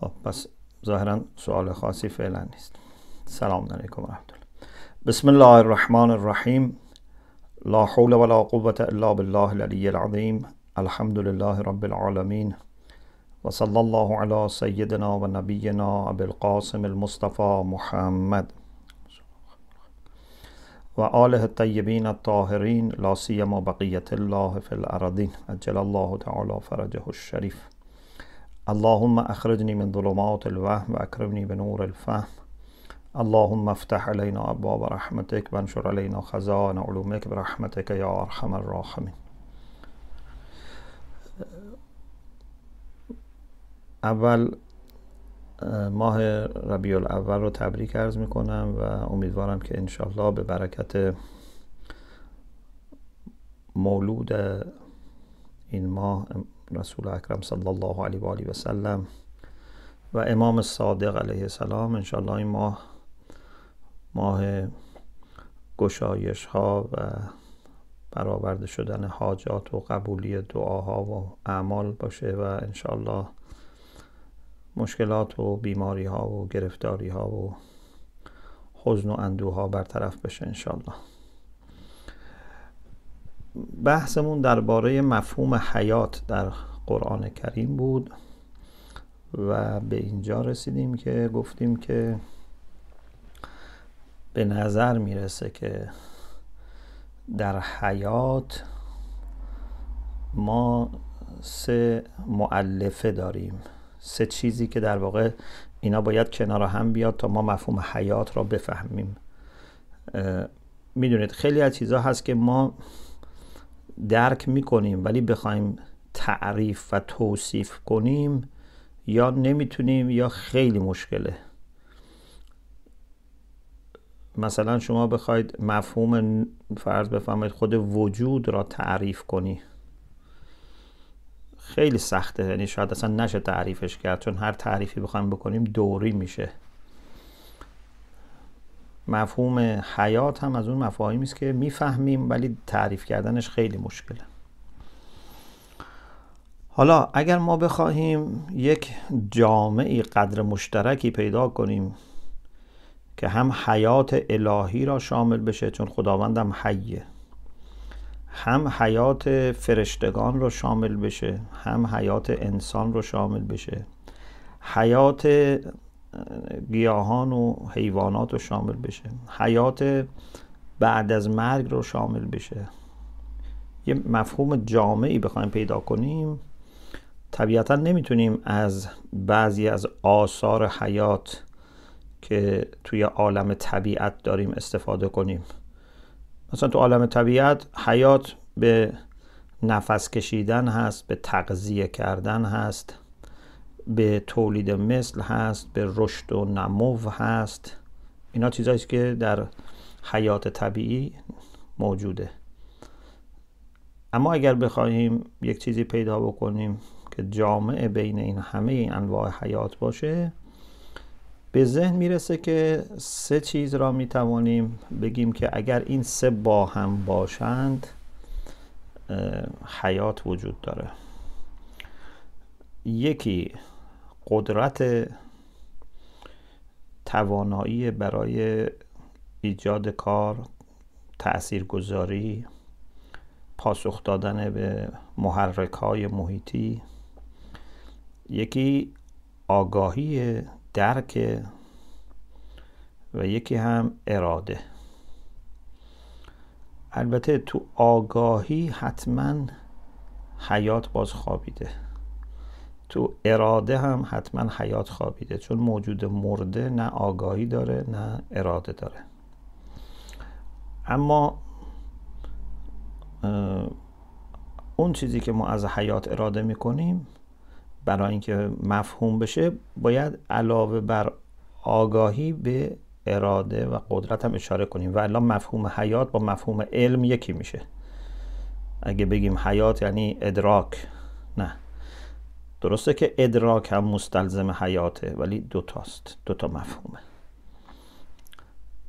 خب پس ظاهرا سوال خاصی فعلا نیست. سلام علیکم و الله. بسم الله الرحمن الرحیم. لا حول ولا قوة إلا بالله العلی العظیم. الحمد لله رب العالمین. و صلی الله علی سیدنا و نبینا ابی القاسم المصطفى محمد. و آله الطیبین الطاهرین. لا سیما بقیت الله فی الارضین. أجل الله تعالی فرجه الشریف. اللهم اخرجني من ظلمات الوهم واكرمني بنور الفهم اللهم افتح علينا ابواب رحمتك وانشر علينا خزائن علومك برحمتك يا ارحم الراحمين اول ماه ربیع الاول رو تبریک عرض می‌کنم و امیدوارم که انشالله به برکت مولود این ماه رسول اکرم صلی الله علیه و آله و سلم و امام صادق علیه السلام انشالله این ماه ماه گشایش ها و برآورده شدن حاجات و قبولی دعاها و اعمال باشه و انشالله مشکلات و بیماری ها و گرفتاری ها و حزن و اندوه ها برطرف بشه انشالله بحثمون درباره مفهوم حیات در قرآن کریم بود و به اینجا رسیدیم که گفتیم که به نظر می‌رسه که در حیات ما سه معلفه داریم. سه چیزی که در واقع اینا باید کنار هم بیاد تا ما مفهوم حیات را بفهمیم. می‌دونید خیلی از چیزها هست که ما درک می‌کنیم ولی بخوایم تعریف و توصیف کنیم یا نمی‌تونیم یا خیلی مشکله. مثلا شما بخواید مفهوم فرض بفهمید خود وجود را تعریف کنی. خیلی سخته یعنی شاید اصلا نشه تعریفش کرد چون هر تعریفی بخوایم بکنیم دوری میشه. مفهوم حیات هم از اون مفاهیمی است که می‌فهمیم ولی تعریف کردنش خیلی مشکله. حالا اگر ما بخواهیم یک جامعی قدر مشترکی پیدا کنیم که هم حیات الهی را شامل بشه چون خداوندم حیه هم حیات فرشتگان رو شامل بشه هم حیات انسان رو شامل بشه حیات گیاهان و حیوانات رو شامل بشه. حیات بعد از مرگ رو شامل بشه. یه مفهوم جامعی بخوایم پیدا کنیم. طبیعتا نمی‌تونیم از بعضی از آثار حیات که توی عالم طبیعت داریم استفاده کنیم. مثلا تو عالم طبیعت حیات به نفس کشیدن هست به تغذیه کردن هست. به تولید مثل هست به رشد و نمو هست. اینا چیزهایی که در حیات طبیعی موجوده. اما اگر بخواهیم یک چیزی پیدا بکنیم که جامعه بین این همه این انواع حیات باشه به ذهن می‌رسه که سه چیز را می‌توانیم بگیم که اگر این سه با هم باشند حیات وجود داره. یکی قدرت توانایی برای ایجاد کار تاثیرگذاری پاسخ دادن به محرک های محیطی یکی آگاهی درک و یکی هم اراده. البته تو آگاهی حتما حیات باز خوابیده تو اراده هم حتما حیات خوابیده چون موجود مرده نه آگاهی داره نه اراده داره. اما اون چیزی که ما از حیات اراده می‌کنیم برای اینکه مفهوم بشه باید علاوه بر آگاهی به اراده و قدرت هم اشاره کنیم. و الان مفهوم حیات با مفهوم علم یکی میشه. اگه بگیم حیات یعنی ادراک. نه. درسته که ادراک هم مستلزم حیاته ولی دوتاست دوتا مفهومه.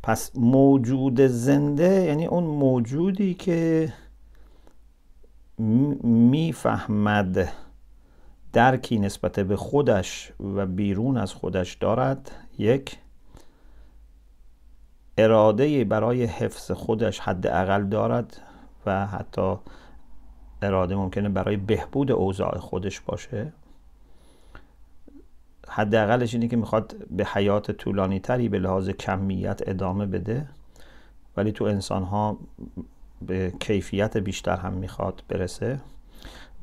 پس موجود زنده یعنی اون موجودی که می‌فهمد درکی نسبت به خودش و بیرون از خودش دارد یک اراده برای حفظ خودش حداقل دارد و حتی اراده ممکنه برای بهبود اوضاع خودش باشه. حداقلش اینه که می‌خواد به حیات طولانی تری به لحاظ کمیت ادامه بده ولی تو انسان ها به کیفیت بیشتر هم می‌خواد برسه.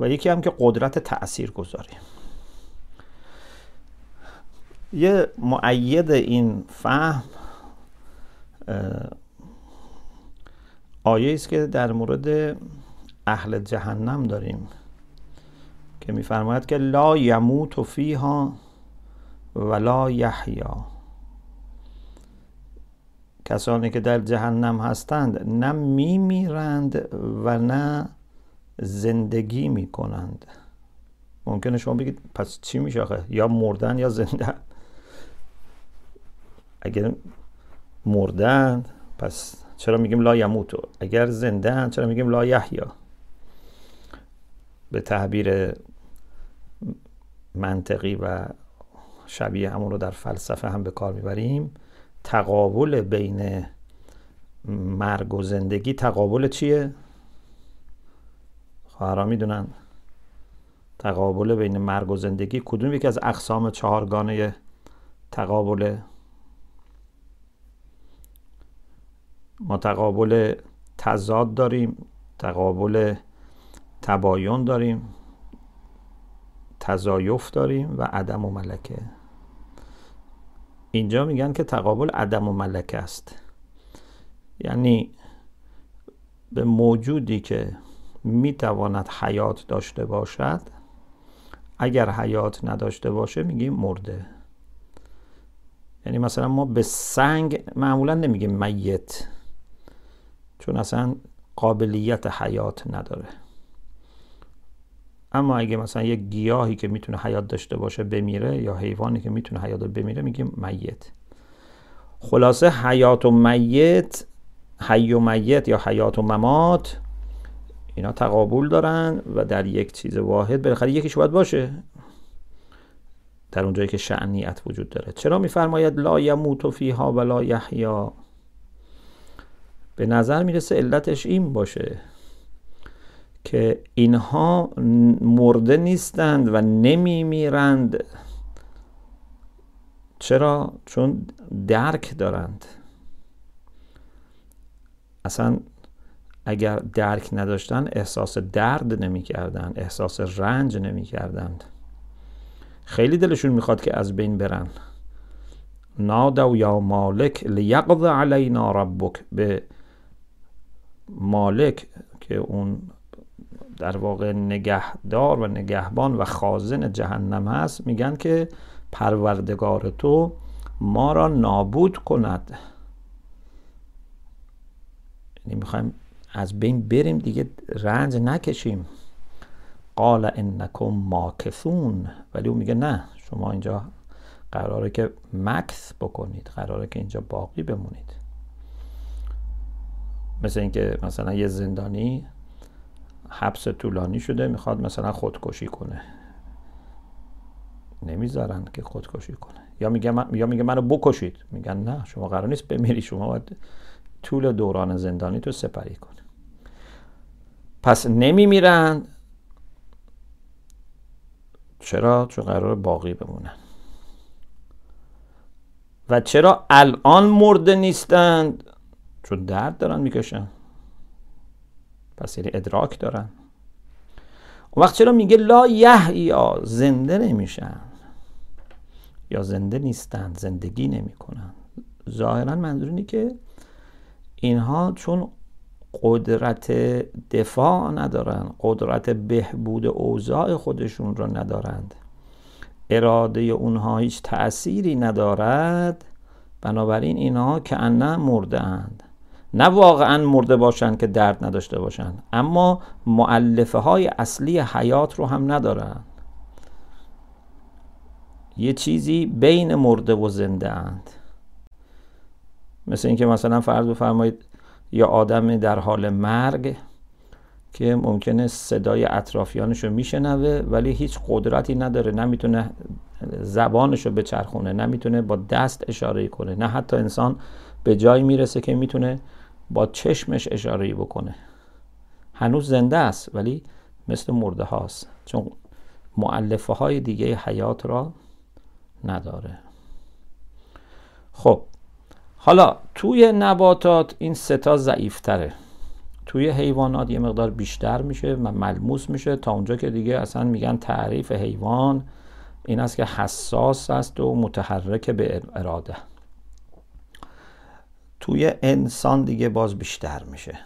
و یکی هم که قدرت تأثیر گذاری. یه معید این فهم آیه است که در مورد اهل جهنم داریم که میفرماید که لا یموت فیها ولا یحیا. کسانی که در جهنم هستند نه میمیرند و نه زندگی می‌کنند. ممکنه شما بگید پس چی میشه آخه؟ یا مردن یا زنده. اگر مردن پس چرا میگیم لا یموتو اگر زنده چرا میگیم لا یحیا؟ به تعبیر منطقی و شبیه همون رو در فلسفه هم به کار می‌بریم. تقابل بین مرگ و زندگی تقابل چیه؟ خواهرها می‌دونن. تقابل بین مرگ و زندگی کدوم یکی از اقسام چهارگانه تقابل؟ ما تقابل تضاد داریم تقابل تباین داریم. تزایف داریم و عدم و ملکه. اینجا میگن که تقابل عدم و ملکه است. یعنی به موجودی که می‌تواند حیات داشته باشد اگر حیات نداشته باشه میگیم مرده. یعنی مثلا ما به سنگ معمولا نمیگیم میت چون اصلا قابلیت حیات نداره. اما اگه مثلا یک گیاهی که می‌تونه حیات داشته باشه بمیره یا حیوانی که می‌تونه حیات بمیره میگیم میت. خلاصه حیات و میت حی و میت یا حیات و ممات اینا تقابل دارن و در یک چیز واحد بالاخره یکیش باید باشه. در اونجایی که شعنیت وجود داره. چرا میفرماید لا یموت فیها ولا یحیا؟ به نظر می‌رسه علتش این باشه. که اینها مرده نیستند و نمیمیرند. چرا؟ چون درک دارند. اصلا اگر درک نداشتن احساس درد نمی‌کردند احساس رنج نمی‌کردند. خیلی دلشون می‌خواد که از بین برن. نادو یا مالک لیقض علینا ربک. به مالک که اون در واقع نگهدار و نگهبان و خازن جهنم هست میگن که پروردگار تو ما را نابود کند. یعنی می‌خوایم از بین بریم دیگه رنج نکشیم. قال انکم ماکثون. ولی اون میگه نه شما اینجا قراره که مکث بکنید قراره که اینجا باقی بمونید. مثل اینکه مثلا یه زندانی حبس طولانی شده می‌خواد مثلا خودکشی کنه. نمی‌ذارن که خودکشی کنه. یا میگه من... یا میگه منو بکشید. میگن نه شما قرار نیست بمیری. شما باید طول دوران زندانی تو سپری کنه پس نمیمیرن. چرا؟ چون قرار باقی بمونن. و چرا الان مرده نیستند؟ چون درد دارن می‌کشن. پس یعنی ادراک دارن. اون وقت چرا میگه لا یا زنده نمیشن؟ یا زنده نیستند زندگی نمی‌کنن. ظاهرا منظور اینه که اینها چون قدرت دفاع ندارن قدرت بهبود اوضاع خودشون را ندارند. اراده اونها هیچ تأثیری ندارد. بنابراین اینها که انه مرده اند نه واقعا مرده باشن که درد نداشته باشن اما معلفه های اصلی حیات رو هم ندارن. یه چیزی بین مرده و زنده اند. مثل اینکه مثلا فرض بفرمایید یا آدم در حال مرگ که ممکنه صدای اطرافیانش رو میشنوه ولی هیچ قدرتی نداره نمی‌تونه زبانش رو بچرخونه نمی‌تونه با دست اشاره کنه نه حتی انسان به جایی می‌رسه که می‌تونه با چشمش اشاره بکنه. هنوز زنده است ولی مثل مرده هاست. چون معلفه های دیگه حیات را نداره. خب حالا توی نباتات این ستا ضعیفتره. توی حیوانات یه مقدار بیشتر میشه و ملموس میشه. تا اونجا که دیگه اصلا میگن تعریف حیوان این است که حساس است و متحرک به اراده. توی انسان دیگه باز بیشتر میشه.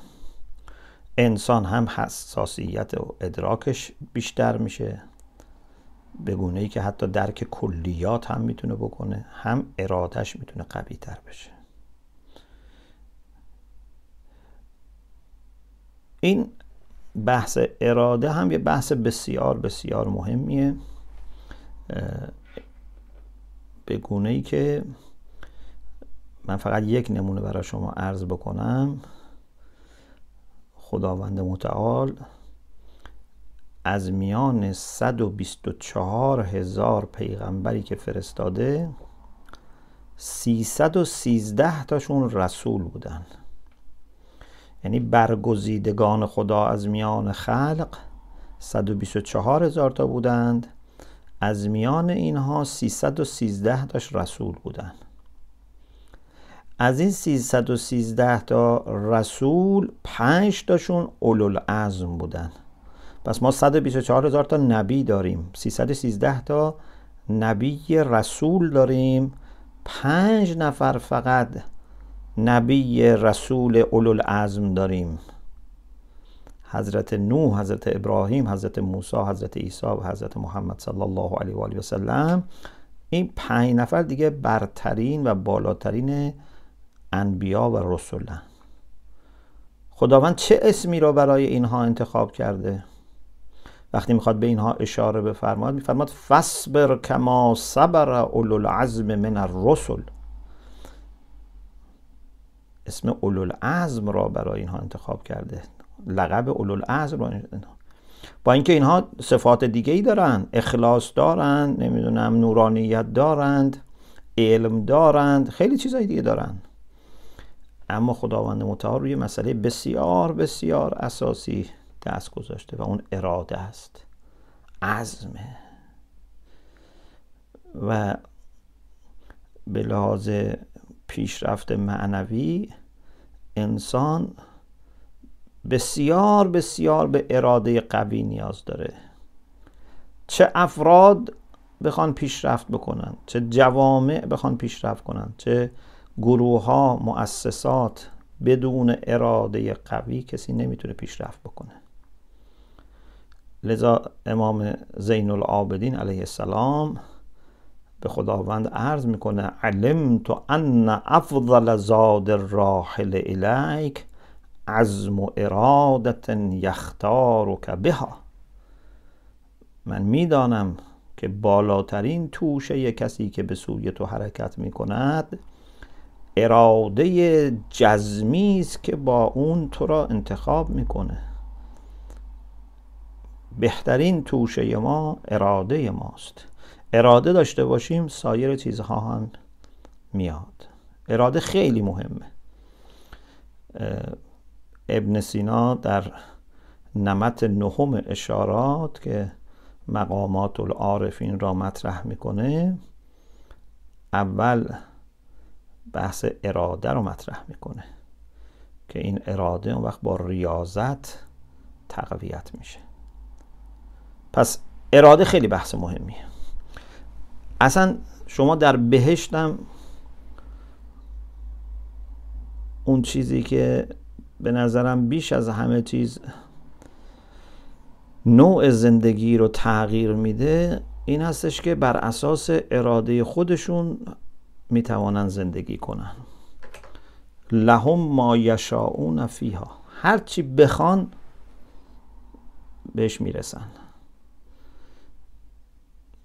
انسان هم حساسیت و ادراکش بیشتر میشه. به گونه ای که حتی درک کلیات هم می‌تونه بکنه هم ارادش می‌تونه قوی تر بشه. این بحث اراده هم یه بحث بسیار بسیار مهمیه. به گونه ای که من فقط یک نمونه برای شما عرض بکنم. خداوند متعال از میان 124 هزار پیغمبری که فرستاده 313 تاشون رسول بودن. یعنی برگزیدگان خدا از میان خلق 124 هزار تا بودند. از میان اینها 313 تاش رسول بودند از این 313 تا رسول 5 تاشون اولوالعزم بودن. پس ما 124 هزار تا نبی داریم. 313 تا نبی رسول داریم. 5 نفر فقط نبی رسول اولوالعزم داریم. حضرت نوح حضرت ابراهیم حضرت موسی حضرت عیسی و حضرت محمد صلی الله علیه و آله و سلم. این پنج نفر دیگه برترین و بالاترین انبیا و رسولن خداوند چه اسمی را برای اینها انتخاب کرده؟ وقتی می‌خواد به اینها اشاره بفرماد میفرماد فصبر کما صبر اولو العزم من الرسل. اسم اولو العزم را برای اینها انتخاب کرده. لقب اولو العزم را با اینکه اینها صفات دیگه ای دارن اخلاص دارند نمی‌دونم نورانیت دارند علم دارند خیلی چیزای دیگه دارند. اما خداوند متعال روی مسئله بسیار بسیار اساسی دست گذاشته و اون اراده است. عزمه و به لحاظ پیشرفت معنوی انسان بسیار بسیار به اراده قوی نیاز داره. چه افراد بخوان پیشرفت بکنن چه جوامع بخوان پیشرفت کنن چه گروه ها مؤسسات بدون اراده قوی کسی نمی‌تونه پیشرفت بکنه. لذا امام زین العابدین علیه السلام به خداوند عرض می‌کنه علمت ان افضل زاد الراحل الیک عزم و ارادت یختارک بها. من می‌دانم که بالاترین توشه کسی که به سوی تو حرکت می‌کند اراده جزمی است که با اون تو را انتخاب می‌کنه. بهترین توشه ما اراده ماست. اراده داشته باشیم سایر چیزها هم میاد. اراده خیلی مهمه. ابن سینا در نمت نهم اشارات که مقامات العارفین را مطرح می‌کنه اول بحث اراده رو مطرح می‌کنه که این اراده اون وقت با ریاضت تقویت میشه. پس اراده خیلی بحث مهمیه. اصلا شما در بهشتم اون چیزی که به نظرم بیش از همه چیز نوع زندگی رو تغییر میده این هستش که بر اساس اراده خودشون می‌توانند زندگی کنن لهم ما یشاؤون فیها. هرچی بخوان بهش می‌رسن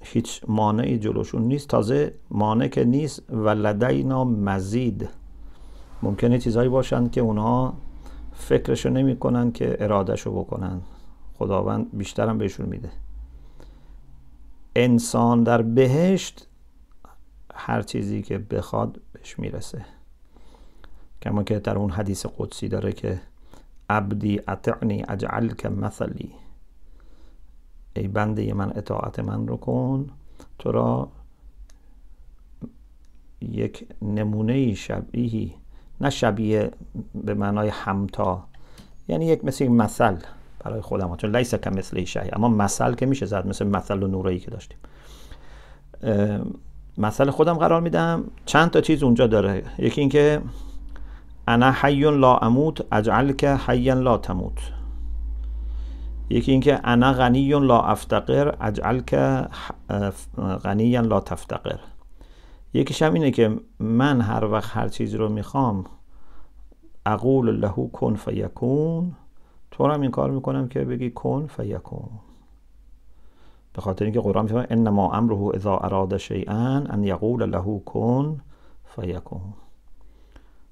هیچ مانعی جلوشون نیست. تازه مانع که نیست. و لدینا مزید. ممکنه چیزهایی باشند که اونها فکرشو نمی‌کنن که ارادهشو بکنن خداوند بیشترم بهشون میده. انسان در بهشت هر چیزی که بخواد بهش می‌رسه. کما که در اون حدیث قدسی داره که عبدی اطعنی اجعل که مثلی. ای بنده من اطاعت من رو کن. تو را یک نمونه شبیهی نه شبیه به معنای همتا یعنی یک مثل مثل برای خودم. چون لیس که مثل شهی اما مثل که میشه زد مثل مثل و نورایی که داشتیم. مثل خودم قرار میدم. چند تا چیز اونجا داره. یکی اینکه انا حی لا اموت اجعل که حی لا تموت. یکی اینکه انا غنی لا افتقر اجعل که غنی لا تفتقر. یکیش هم اینه که من هر وقت هر چیزی رو می‌خوام اقول له کن فیکون. تو هم این کار می‌کنم که بگی کن فیکون. به خاطر اینکه قرآن میفرماید انما امره اذا اراد شیئا ان یقول له کن فیکون.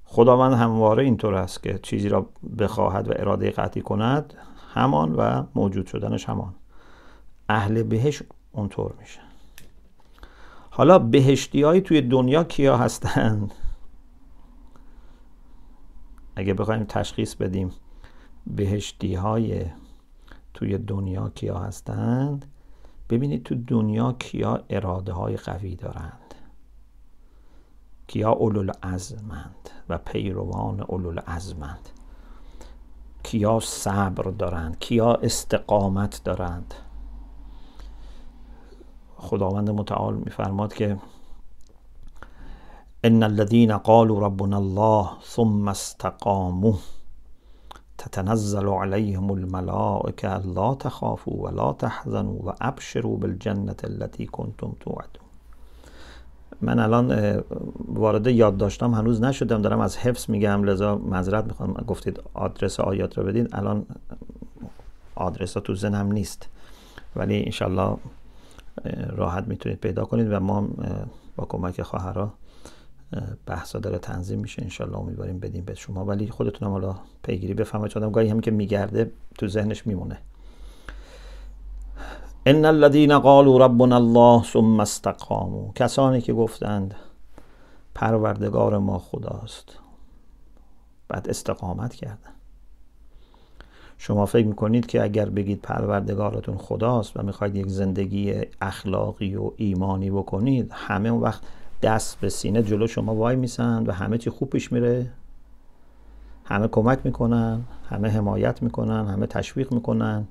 خداوند همواره اینطور است که چیزی را بخواهد و اراده قطعی کند همان و موجود شدنش همان. اهل بهش اونطور میشه. حالا بهشتی توی دنیا کیا هستند اگه بخوایم تشخیص بدیم بهشتی های توی دنیا کیا هستند؟ ببینید تو دنیا کیا اراده های قوی دارند. کیا اولول ازمند و پیروان اولول ازمند کیا صبر دارند کیا استقامت دارند. خداوند متعال میفرماد که ان الذين قالوا ربنا الله ثم استقاموا تتنزل عليهم الملائكه لا تخافوا ولا تحزنوا وابشروا بالجنه التي كنتم توعدون. من الان وارد یاد داشتم هنوز نشدم دارم از حفظ میگم. لذا معذرت می‌خوام. گفتید آدرس آیات رو بدین. الان آدرس ها تو ذهنم نیست. ولی انشالله راحت می‌تونید پیدا کنید و ما با کمک خواهرها بحثا داره تنظیم میشه. انشالله امیدواریم بدیم به شما. ولی خودتون حالا پیگیری بفهمید چون گاهی هم که میگرده تو ذهنش میمونه. ان الذين قالوا ربنا الله ثم استقاموا. کسانی که گفتند پروردگار ما خداست بعد استقامت کردن. شما فکر می‌کنید که اگر بگید پروردگارتون خداست و می‌خواید یک زندگی اخلاقی و ایمانی بکنید همه اون وقت دست به سینه جلو شما وای میسن و همه چی خوب پیش میره. همه کمک می‌کنن همه حمایت می‌کنن همه تشویق می‌کنن.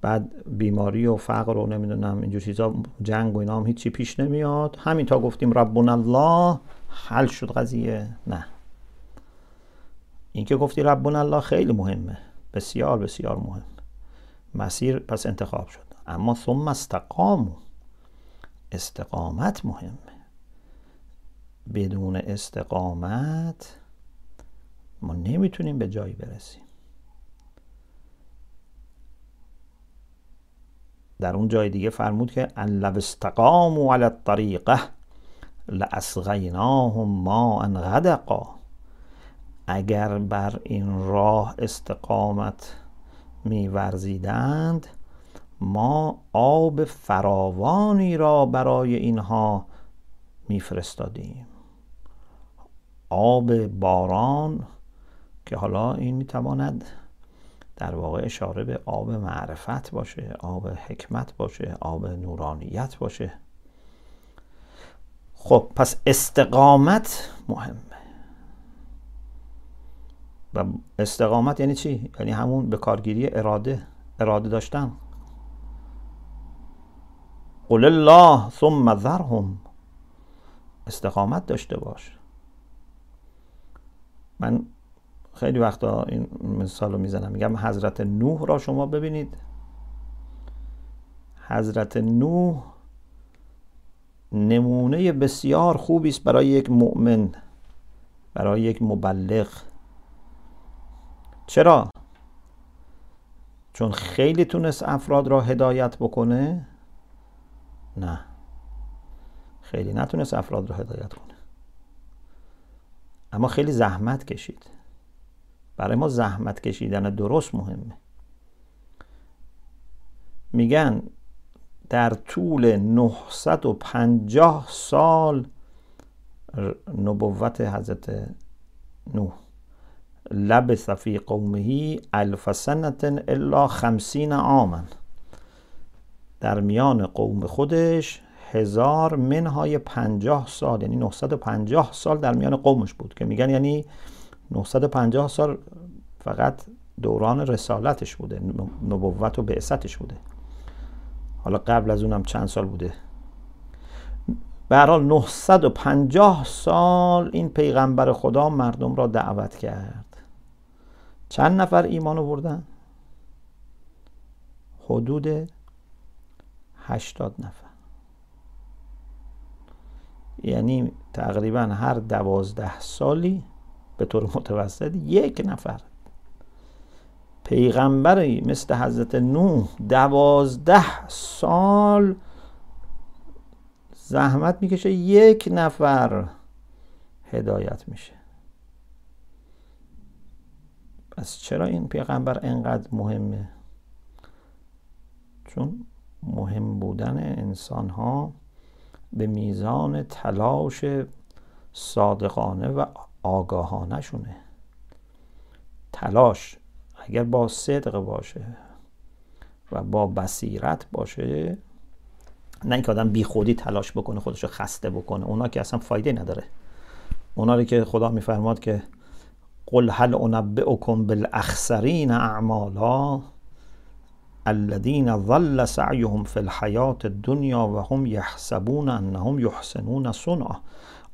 بعد بیماری و فقر و نمی‌دونم اینجور چیزا جنگ و اینا هم هیچی پیش نمیاد. همین تا گفتیم ربنا الله حل شد قضیه. نه. اینکه گفتی ربنا الله خیلی مهمه. بسیار بسیار مهم. مسیر پس انتخاب شد. اما ثم استقامو استقامت مهمه بدون استقامت ما نمی‌تونیم به جایی برسیم. در اون جای دیگه فرمود که لو استقاموا علی الطریقه لاسقیناهم ماء غدقا اگر بر این راه استقامت میورزیدند ما آب فراوانی را برای اینها میفرستادیم. آب باران که حالا این می‌تواند در واقع اشاره به آب معرفت باشه آب حکمت باشه آب نورانیت باشه. خب پس استقامت مهمه و استقامت یعنی چی؟ یعنی همون به کارگیری اراده اراده داشتن. قل الله ثم ذرهم. استقامت داشته باش. من خیلی وقتا این مثال رو می‌زنم. میگم حضرت نوح را شما ببینید. حضرت نوح نمونه بسیار خوبی است برای یک مؤمن برای یک مبلغ. چرا؟ چون خیلی تونست افراد را هدایت بکنه؟ نه. خیلی نتونست افراد را هدایت کنه. اما خیلی زحمت کشید. برای ما زحمت کشیدن درست مهمه. میگن در طول 950 سال نبوت حضرت نوح. لبث فی قومه الف سنت الا خمسین عاما. در میان قوم خودش هزار منهای پنجاه سال یعنی 950 سال در میان قومش بود که میگن یعنی 950 سال فقط دوران رسالتش بوده نبوت و بعثتش بوده. حالا قبل از اونم چند سال بوده. به هر حال 950 سال این پیغمبر خدا مردم را دعوت کرد. چند نفر ایمان آوردن؟ حدود 80 نفر. یعنی تقریبا هر دوازده سالی به طور متوسط یک نفر. پیغمبری مثل حضرت نوح دوازده سال زحمت می‌کشه یک نفر هدایت میشه. پس چرا این پیغمبر انقدر مهمه؟ چون مهم بودن انسان ها به میزان تلاش صادقانه و آگاهانه شونه تلاش اگر با صدق باشه و با بصیرت باشه نه اینکه آدم بی خودی تلاش بکنه خودش رو خسته بکنه. اونا که اصلا فایده نداره. اونا رو که خدا میفرماد که قل هل انبئکم بالاخسرین اعمالا الذين ظل سعيهم في الحیات الدنیا و هم یحسبون انهم یحسنون صنعا.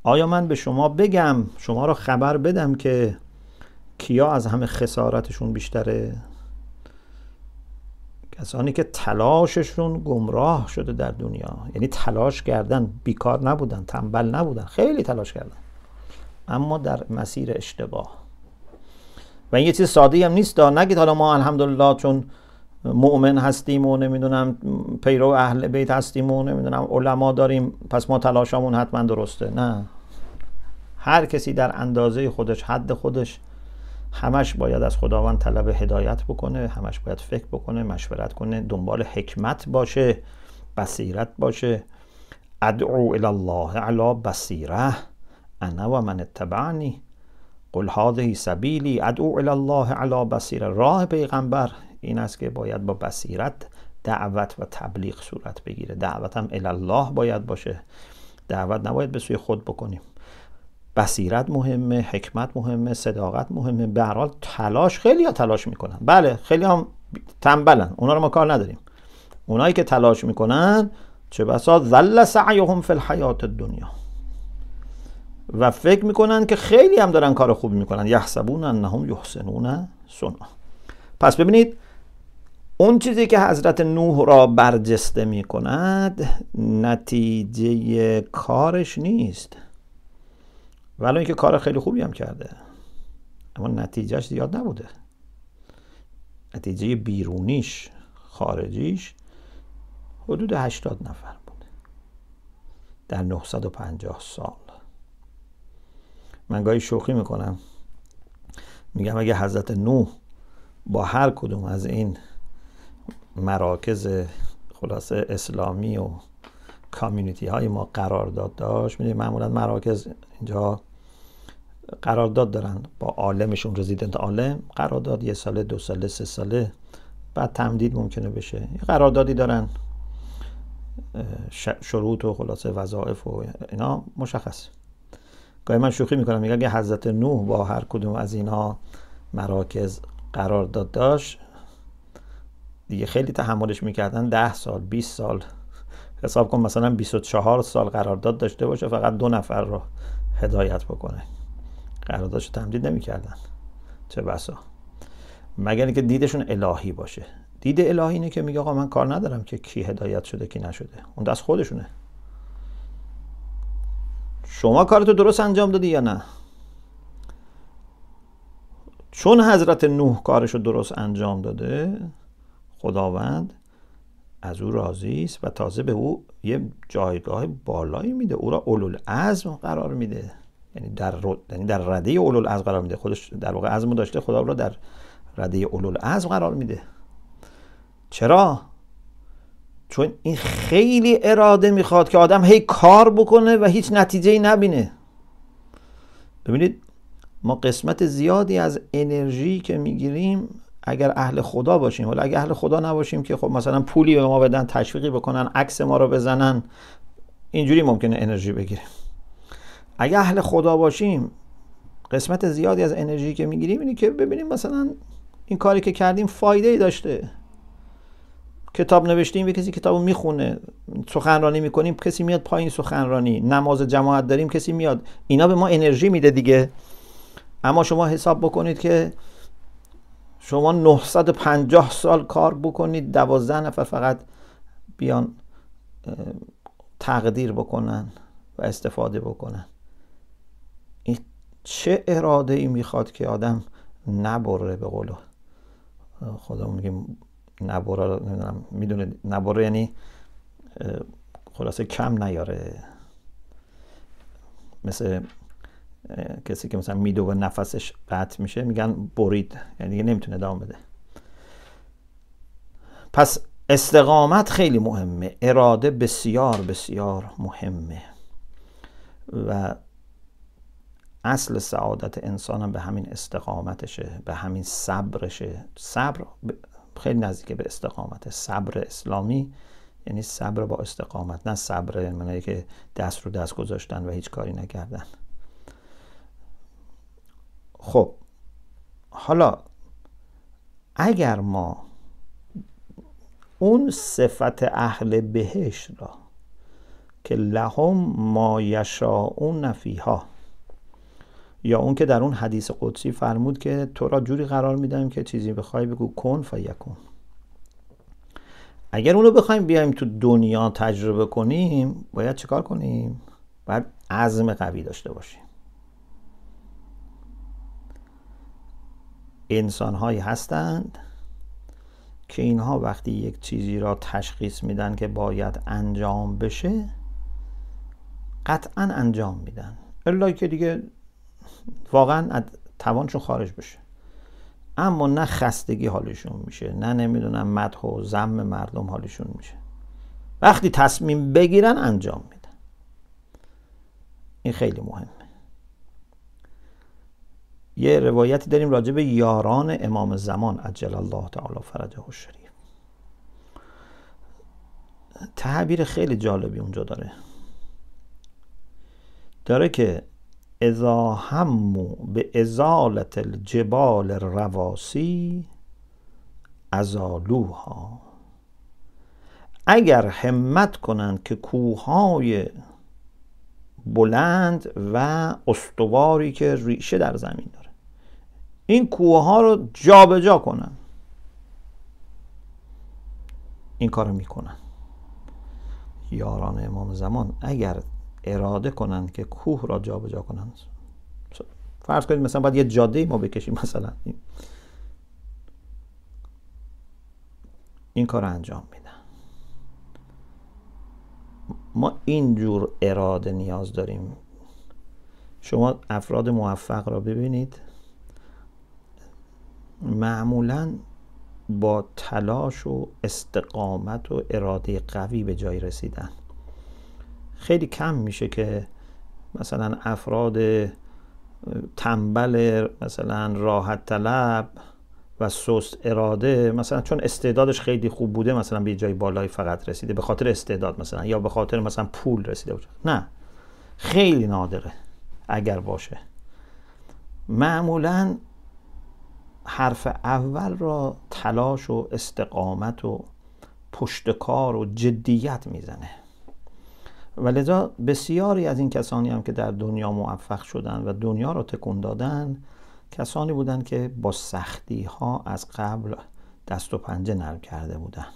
آیا من به شما بگم شما رو خبر بدم که کیا از همه خسارتشون بیشتره؟ کسانی که تلاششون گمراه شده در دنیا. یعنی تلاش کردن بیکار نبودن تنبل نبودن خیلی تلاش کردن. اما در مسیر اشتباه. و این یه چیز ساده هم نیست نگید حالا ما الحمدلله چون مؤمن هستیم و نمی‌دونم پیرو اهل بیت هستیم و نمی‌دونم علما داریم پس ما تلاشمون حتما درسته. نه. هر کسی در اندازه خودش حد خودش همش باید از خداوند طلب هدایت بکنه همش باید فکر بکنه مشورت کنه دنبال حکمت باشه بصیرت باشه. ادعو الى الله علی بصیره. انا و من اتبعنی. قل هذه سبیلی ادعو الى الله علی بصیره. راه پیغمبر. این است که باید با بصیرت دعوت و تبلیغ صورت بگیره. دعوت هم الله باید باشه. دعوت نباید به سوی خود بکنیم. بصیرت مهمه حکمت مهمه صداقت مهمه. به هر حال تلاش خیلی ها تلاش می‌کنن. بله خیلی هم تنبلن. اونا رو ما کار نداریم. اونایی که تلاش می‌کنن چه بسا ذل سعیهم فی الحیات الدنیا. و فکر می‌کنن که خیلی هم دارن کار خوبی می‌کنن. یحسبون انهم یحسنون صنعا پس ببینید اون چیزی که حضرت نوح را برجسته می کند نتیجه کارش نیست. ولی اینکه کار خیلی خوبی هم کرده. اما نتیجهش زیاد نبوده. نتیجه بیرونیش خارجیش حدود 80 نفر بوده. در 950 سال. من گاهی شوخی می‌کنم. میگم اگه حضرت نوح با هر کدوم از این مراکز خلاصه اسلامی و کامیونیتی های ما قرارداد داشت. می‌دونی معمولا مراکز اینجا قرارداد دارن با عالمشون رزیدنت عالم. قرارداد یه ساله دو ساله سه ساله بعد تمدید ممکنه بشه. قراردادی دارن شروط و خلاصه وظایف و اینا مشخص. گاهی من شوخی می‌کنم میگم اگه حضرت نوح با هر کدوم از اینا مراکز قرارداد داشت دیگه خیلی تحملش می‌کردن. ده سال 20 سال. حساب کن مثلا 24 سال قرارداد داشته باشه فقط دو نفر رو هدایت بکنه. قراردادش تمدید نمی‌کردن. چه بسا. مگر اینکه دیدشون الهی باشه. دید الهی اینه که میگه آقا من کار ندارم که کی هدایت شده کی نشده. اون دست خودشونه. شما کارتو درست انجام دادی یا نه؟ چون حضرت نوح کارشو درست انجام داده خداوند از او راضی است و تازه به او یه جایگاه بالایی میده. او را اولو العزم قرار میده. یعنی در یعنی در رده اولو از قرار میده. خودش در واقع عزم داشته خدا رو در رده اولو از قرار میده. چرا؟ چون این خیلی اراده می‌خواد که آدم هی کار بکنه و هیچ نتیجه ای نبینه. ببینید ما قسمت زیادی از انرژی که می‌گیریم اگر اهل خدا باشیم. ولی اگر اهل خدا نباشیم که خب مثلا پولی به ما بدن تشویقی بکنن عکس ما رو بزنن اینجوری ممکنه انرژی بگیریم. اگر اهل خدا باشیم قسمت زیادی از انرژی که می‌گیریم اینه که ببینیم مثلا این کاری که کردیم فایده ای داشته. کتاب نوشتیم یه کسی کتاب می‌خونه سخنرانی می‌کنیم کسی میاد پایین سخنرانی. نماز جماعت داریم کسی میاد. اینا به ما انرژی میده دیگه. اما شما حساب بکنید که شما 950 سال کار بکنید دوازده نفر فقط بیان تقدیر بکنن و استفاده بکنن. این چه اراده ای می‌خواد که آدم نبره به قولو خدا؟ میگیم نبره نمی‌دونم می‌دونه نبره یعنی خلاصه کم نیاره. مثل کسی که مثلا میدو و نفسش قطع میشه میگن برید. یعنی دیگه نمی‌تونه ادامه بده. پس استقامت خیلی مهمه. اراده بسیار بسیار مهمه. و اصل سعادت انسان هم به همین استقامتشه به همین صبرشه. صبر خیلی نزدیک به استقامت. صبر اسلامی یعنی صبر با استقامت نه صبر منایی که دست رو دست گذاشتن و هیچ کاری نکردن. خب حالا اگر ما اون صفت اهل بهش را که لهم ما یشاؤون فیها یا اون که در اون حدیث قدسی فرمود که تو را جوری قرار میدم که چیزی بخوای بگو کن فیکون. اگر اونو بخوایم بیایم تو دنیا تجربه کنیم باید چیکار کنیم؟ باید عزم قوی داشته باشیم. انسان هایی هستند که اینها وقتی یک چیزی را تشخیص میدن که باید انجام بشه قطعا انجام میدن. الا که دیگه واقعا توانشون خارج بشه. اما نه خستگی حالشون میشه نه نمی‌دونم مدح و زم مردم حالشون میشه. وقتی تصمیم بگیرن انجام میدن. این خیلی مهمه. یه روایتی داریم راجع به یاران امام زمان عجل الله تعالی فرجه الشریف. تعبیر خیلی جالبی اونجا داره. داره که اذا همو به ازالت الجبال رواسی ازالوها. اگر همت کنند که کوههای بلند و استواری که ریشه در زمین داره این کوه ها رو جابجا جا کنن. این کار رو می‌کنن. یاران امام زمان اگر اراده کنند که کوه را جابجا جا کنند فرض کنید مثلا باید یه جاده ما بکشیم مثلا. این کار انجام میدن. ما اینجور اراده نیاز داریم. شما افراد موفق را ببینید. معمولا با تلاش و استقامت و اراده قوی به جای رسیدن. خیلی کم میشه که مثلا افراد تنبل مثلا راحت طلب و سست اراده مثلا چون استعدادش خیلی خوب بوده مثلا به جای بالایی فقط رسیده به خاطر استعداد مثلا یا به خاطر مثلا پول رسیده باشه. نه خیلی نادره اگر باشه. معمولا حرف اول را تلاش و استقامت و پشتکار و جدیت می‌زنه. و لذا بسیاری از این کسانی هم که در دنیا موفق شدن و دنیا را تکون دادن کسانی بودند که با سختی ها از قبل دست و پنجه نرم کرده بودن.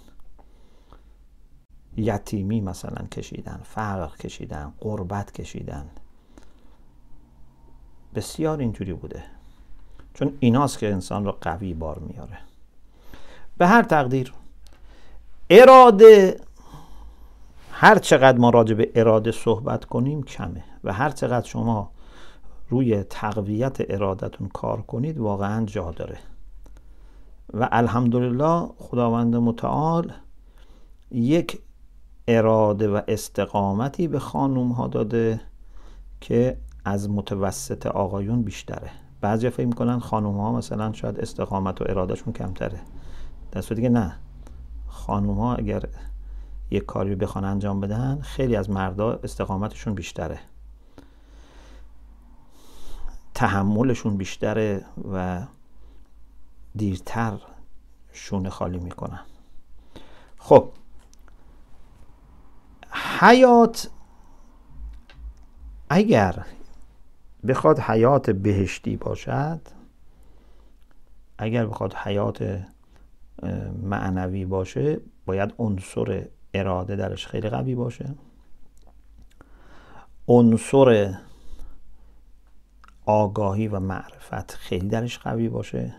یتیمی مثلا کشیدن فقر کشیدن قربت کشیدن. بسیار اینجوری بوده. چون ایناست که انسان را قوی بار میاره. به هر تقدیر اراده هر چقدر ما راجع به اراده صحبت کنیم کمه و هر چقدر شما روی تقویت ارادتون کار کنید واقعا جا داره. و الحمدلله خداوند متعال یک اراده و استقامتی به خانوم ها داده که از متوسط آقایون بیشتره. بعضی فکر می‌کنن خانوم ها مثلا شاید استقامت و ارادهشون کمتره. در صورتی که نه. خانوم ها اگر یک کاری بخوان انجام بدن خیلی از مردا استقامتشون بیشتره. تحملشون بیشتره و دیرتر شونه خالی می‌کنن. خب. حیات اگر بخواد حیات بهشتی باشد اگر بخواد حیات معنوی باشه باید عنصر اراده درش خیلی قوی باشه. عنصر آگاهی و معرفت خیلی درش قوی باشه.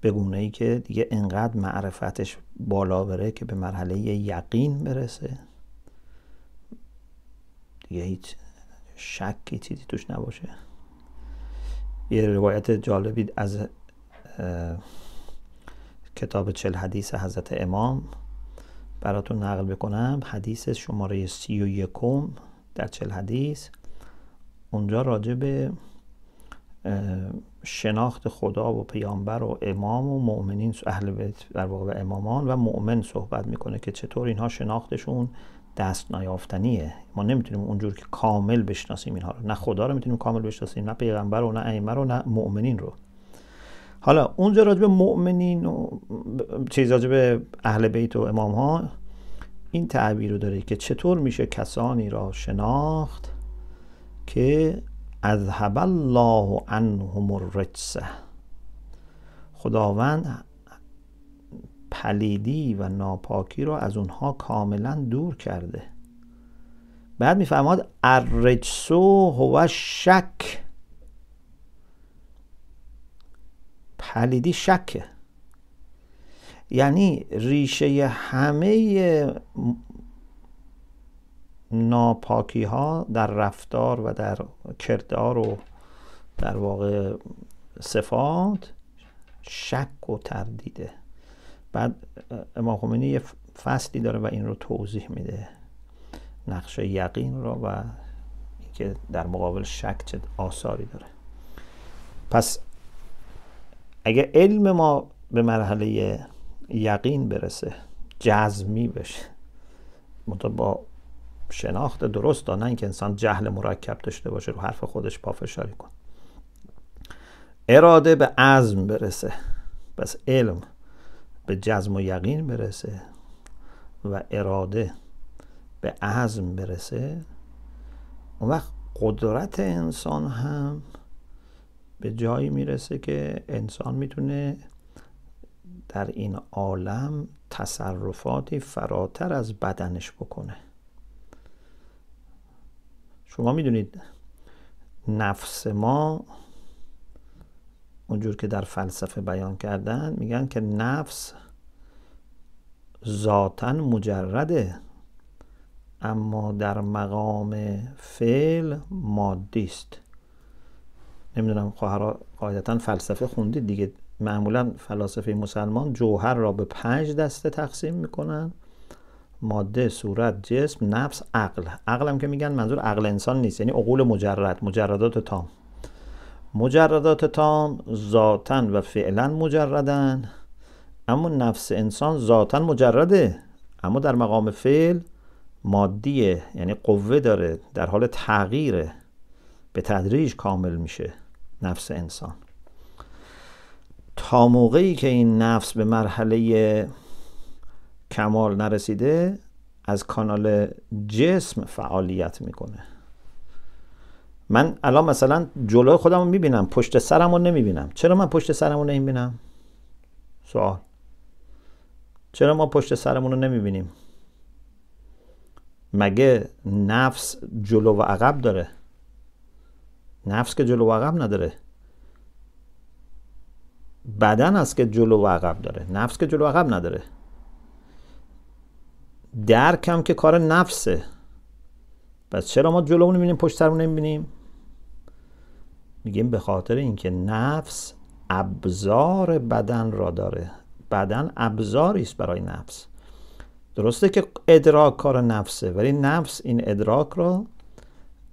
به گونه ای که دیگه انقدر معرفتش بالا بره که به مرحله یقین برسه. دیگه هیچ شکی چیزی توش نباشه. یه روایت جالبی از کتاب چل حدیث حضرت امام براتون نقل بکنم. حدیث شماره سی و یکم در چل حدیث. اونجا راجع به شناخت خدا و پیامبر و امام و مؤمنین اهل بیت در واقع امامان و مؤمن صحبت می‌کنه که چطور اینها شناختشون دست نیافتنیه ما نمی‌تونیم اونجور که کامل بشناسیم اینها رو. نه خدا رو می‌تونیم کامل بشناسیم نه پیغمبر و نه ائمه رو نه مؤمنین رو. حالا اونجا راجع به مؤمنین و چیز راجع به اهل بیت و امام ها این تعبیر رو داره که چطور میشه کسانی را شناخت که اذهب الله عنهم الرجس. خداوند پلیدی و ناپاکی را از اونها کاملا دور کرده. بعد میفهماد الرجسو هو شک. پلیدی شکه یعنی ریشه همه ناپاکی ها در رفتار و در کردار و در واقع صفات شک و تردیده. بعد امام خمینی یه فصلی داره و این رو توضیح میده نقش یقین رو و اینکه در مقابل شک چه آثاری داره. پس اگه علم ما به مرحله یقین برسه جزمی بشه با شناخت درست نه اینکه انسان جهل مرکب داشته باشه رو حرف خودش پافشاری کن. اراده به عزم برسه. بس علم به جزم و یقین برسه و اراده به عزم برسه اون وقت قدرت انسان هم به جایی می‌رسه که انسان می‌تونه در این عالم تصرفاتی فراتر از بدنش بکنه. شما می‌دونید نفس ما اونجور که در فلسفه بیان کردن میگن که نفس ذاتا مجرده اما در مقام فعل مادی است. نمی‌دونم خواهرا قاعدتا فلسفه خوندید دیگه. معمولا فلاسفه مسلمان جوهر را به پنج دسته تقسیم می‌کنن. ماده صورت جسم نفس عقل. عقل هم که میگن منظور عقل انسان نیست یعنی عقول مجرد. مجردات تام. مجردات تام ذاتا و فعلا مجردن. اما نفس انسان ذاتا مجرده. اما در مقام فعل مادیه یعنی قوه داره در حال تغییره. به تدریج کامل میشه نفس انسان. تا موقعی که این نفس به مرحله کمال نرسیده از کانال جسم فعالیت می‌کنه. من الان مثلا جلو خودم رو می‌بینم پشت سرم رو نمی‌بینم. چرا من پشت سرم رو نمی‌بینم؟ سوال. چرا ما پشت سرمون رو نمی‌بینیم؟ مگه نفس جلو و عقب داره؟ نفس که جلو و عقب نداره. بدن است که جلو و عقب داره. نفس که جلو و عقب نداره. درک که کار نفسه. پس چرا ما جلومون می‌بینیم پشت سرمون نمی‌بینیم؟ میگیم به خاطر اینکه نفس ابزار بدن را داره. بدن ابزاری است برای نفس. درسته که ادراک کار نفسه ولی نفس این ادراک را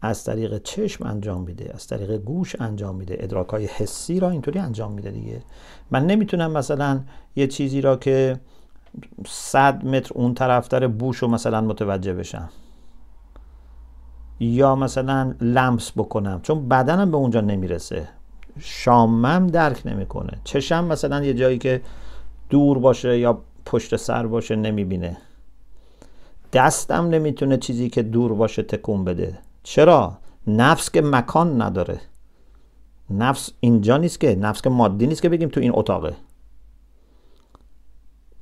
از طریق چشم انجام میده از طریق گوش انجام میده. ادراک های حسی را اینطوری انجام میده دیگه. من نمی‌تونم مثلا یه چیزی را که صد متر اون طرفتر بوش رو مثلا متوجه بشم. یا مثلا لمس بکنم چون بدنم به اونجا نمی‌رسه. شامم درک نمی‌کنه. چشم مثلا یه جایی که دور باشه یا پشت سر باشه نمی‌بینه. دستم نمی‌تونه چیزی که دور باشه تکون بده. چرا؟ نفس که مکان نداره. نفس اینجا نیست که نفس که مادی نیست که بگیم تو این اتاقه.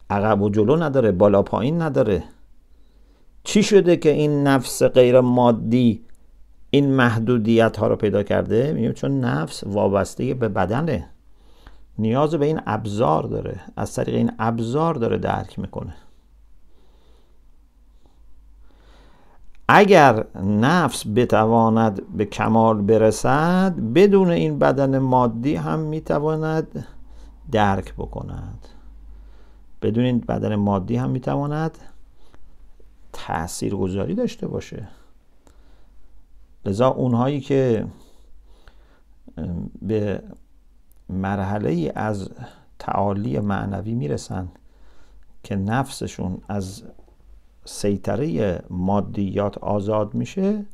عقب و جلو نداره بالا پایین نداره. چی شده که این نفس غیر مادی این محدودیت ها رو پیدا کرده؟ میگیم چون نفس وابسته به بدنه. نیاز به این ابزار داره. از طریق این ابزار داره درک می‌کنه. اگر نفس بتواند به کمال برسد بدون این بدن مادی هم می‌تواند درک بکند. بدون این بدن مادی هم می‌تواند تأثیر گذاری داشته باشه. لذا اونهایی که به مرحله از تعالی معنوی می‌رسن که نفسشون از سیطره مادیات آزاد میشه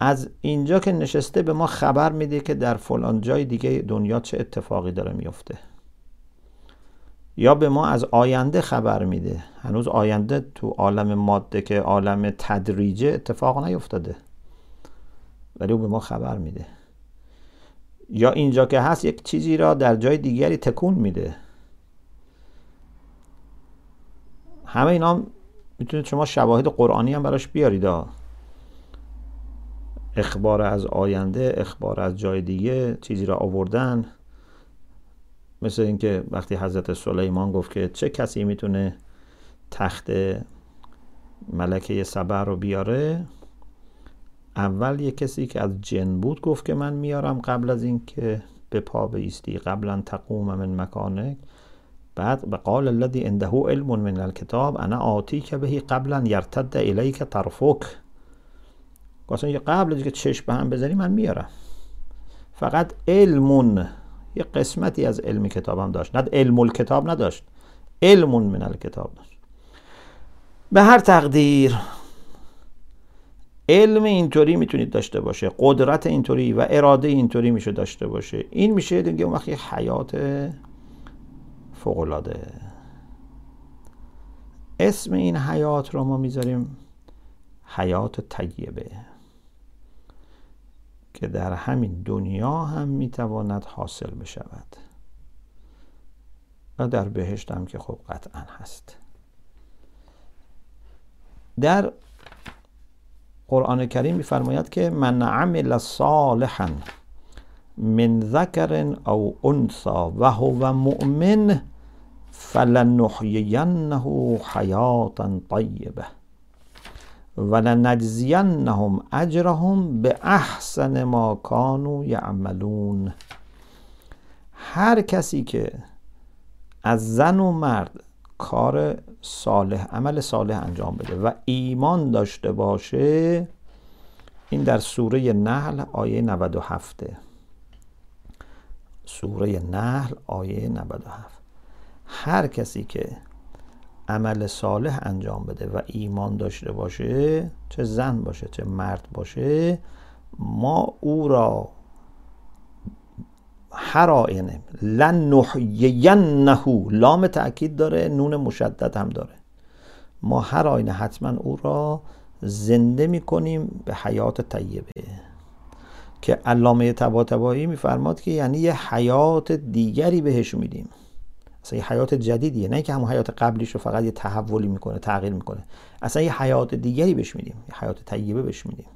از اینجا که نشسته به ما خبر میده که در فلان جای دیگه دنیا چه اتفاقی داره میفته یا به ما از آینده خبر میده. هنوز آینده تو عالم ماده که عالم تدریجه اتفاق نیفتاده. ولی او به ما خبر میده. یا اینجا که هست یک چیزی را در جای دیگری تکون میده. همه اینا می‌تونید شما شواهد قرآنی هم براش بیارید اخبار از آینده اخبار از جای دیگه چیزی را آوردن. مثل اینکه وقتی حضرت سلیمان گفت که چه کسی می‌تونه تخت ملکه سبر رو بیاره اول یه کسی که از جن بود گفت که من میارم قبل از اینکه به پا بیستی قبلا تقوم من مکانک بعد قال الذي عنده علم من الكتاب انا آتیک بهی قبلا یرتد الیک طرفک. گفتن قبل از که چشم به هم بزنی من میارم. فقط علمون یه قسمتی از علم کتابم داشت. نه علم الکتاب نداشت علم من الکتاب داشت. به هر تقدیر علم اینطوری می‌تونید داشته باشه قدرت اینطوری و اراده اینطوری میشه داشته باشه. این میشه دیگه اون وقتی حیات فوقلاده اسم این حیات رو ما می‌ذاریم حیات طیبه. که در همین دنیا هم می‌تواند حاصل بشود. و در بهشت هم که خب قطعا هست. در قرآن کریم میفرماید که من عمل صالحا من ذکر او انثا و هو مؤمن فلنحیینه حیاتا طیبه. ولنجزینهم اجرهم به احسن ما کانوا یعملون. هر کسی که از زن و مرد کار صالح عمل صالح انجام بده و ایمان داشته باشه این در سوره نحل آیه 97 سوره نحل آیه 97 هر کسی که عمل صالح انجام بده و ایمان داشته باشه چه زن باشه چه مرد باشه ما او را هر آینه لن نحیینه لام تاکید داره نون مشدد هم داره. ما هر آینه حتما او را زنده می‌کنیم به حیات طیبه. که علامه طباطبایی میفرماد که یعنی یه حیات دیگری بهش میدیم. اصلا یه حیات جدیدیه. نه که همون حیات قبلیش رو فقط یه تحولی می‌کنه تغییر می‌کنه. اصلا یه حیات دیگری بهش میدیم. یه حیات طیبه بهش میدیم.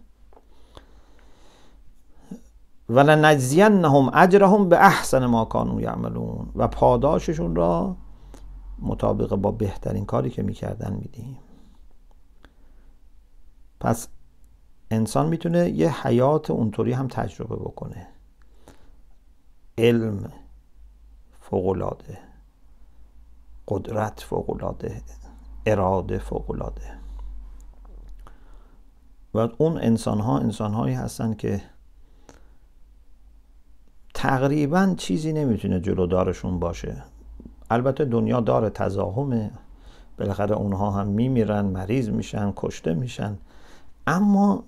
ولنجزینهم اجرهم به احسن ما کانوا یعملون. و پاداششون را مطابق با بهترین کاری که می‌کردن میدیم. پس انسان می‌تونه یه حیات اونطوری هم تجربه بکنه. علم فوقلاده قدرت فوقلاده اراده فوقلاده و اون انسان ها انسان هایی هستن که تقریبا چیزی نمی‌تونه جلودارشون باشه. البته دنیا داره تزاهمه بالاخره اونها هم میمیرن مریض میشن کشته میشن. اما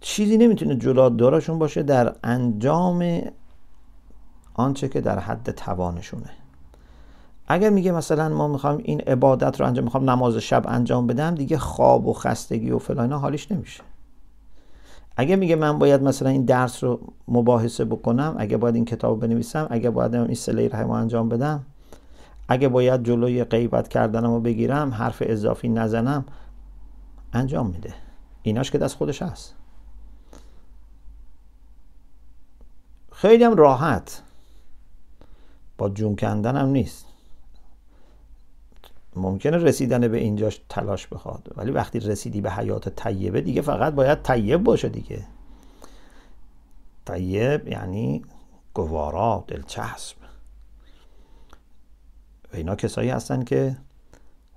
چیزی نمی‌تونه جلودارشون باشه در انجام آنچه که در حد توانشونه. اگر میگه مثلا ما می‌خوایم این عبادت رو انجام می‌خوام نماز شب انجام بدم دیگه خواب و خستگی و فلان حالیش نمیشه. اگه میگه من باید مثلا این درس رو مباحثه بکنم اگه باید این کتاب بنویسم اگه باید این سله رحم انجام بدم اگه باید جلوی غیبت کردنم رو بگیرم حرف اضافی نزنم انجام میده. ایناش که دست خودش هست. خیلی هم راحت. با جون کندن هم نیست. ممکنه رسیدن به اینجاش تلاش بخواد ولی وقتی رسیدی به حیات طیبه دیگه فقط باید طیب باشه دیگه. طیب یعنی گوارا دلچسب. و اینا کسایی هستن که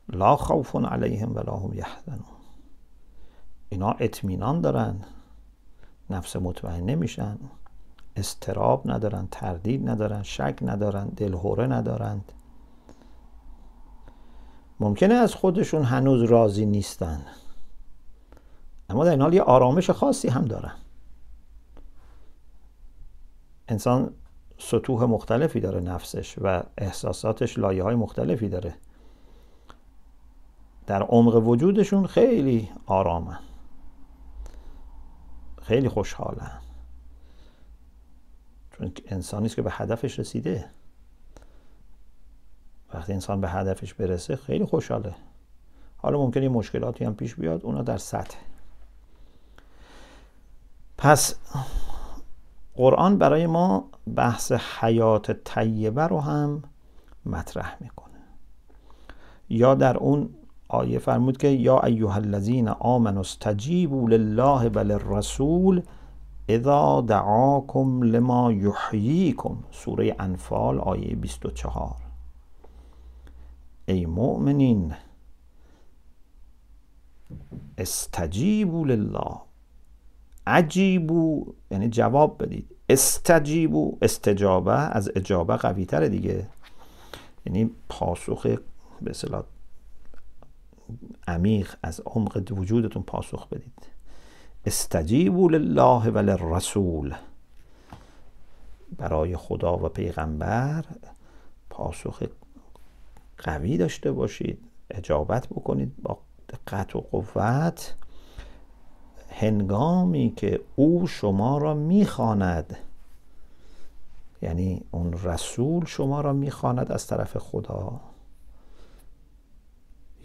لا خوف علیهم ولا هم یحزنون. اینا اطمینان دارن نفس مطمئن نمیشن استراب ندارن تردید ندارن شک ندارن دلهوره ندارند. ممکنه از خودشون هنوز راضی نیستن. اما در این حال یه آرامش خاصی هم دارن. انسان سطوح مختلفی داره نفسش و احساساتش لایه های مختلفی داره. در عمق وجودشون خیلی آرامن. خیلی خوشحالن. چون انسانی است که به هدفش رسیده. وقتی انسان به هدفش برسه خیلی خوشحاله. حالا ممکنه یه مشکلاتی هم پیش بیاد اونا در سطح. پس قرآن برای ما بحث حیات طیبه رو هم مطرح می‌کنه. یا در اون آیه فرمود که یا ایها الذین آمنوا استجیبوا لله و للرسول اذا دعاکم لما یحییکم. سوره انفال آیه 24 ای مؤمنین استجیبوا لله. عجیبو یعنی جواب بدید. استجیبو استجابه از اجابه قوی تره دیگه. یعنی پاسخ به اصطلاح عمیق از عمق وجودتون پاسخ بدید. استجیبوا لله و للرسول. برای خدا و پیغمبر پاسخ قوی داشته باشید اجابت بکنید با دقت و قوت. هنگامی که او شما را می‌خواند یعنی اون رسول شما را می‌خواند از طرف خدا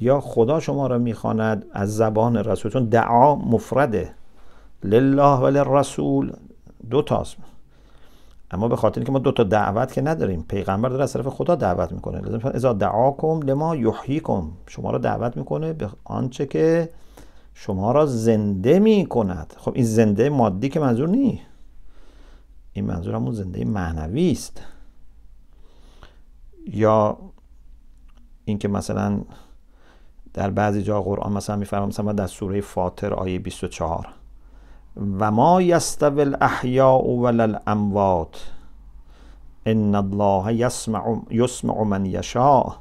یا خدا شما را می‌خواند از زبان رسول چون دعا مفرده لله و للرسول دو تاست اما به خاطر اینکه ما دو تا دعوت که نداریم پیغمبر داره از طرف خدا دعوت می‌کنه. لازم اذا دعاکم لما یحییکم شما را دعوت می‌کنه به آنچه که شما را زنده می کند خب این زنده مادی که منظور نی. این منظور همون زنده معنوی است. یا اینکه مثلا در بعضی جا قرآن مثلا میفرما مثلا در سوره فاطر آیه 24 و ما یستوی الاحیاء ولا الاموات ان الله یسمع یسمع من یشاء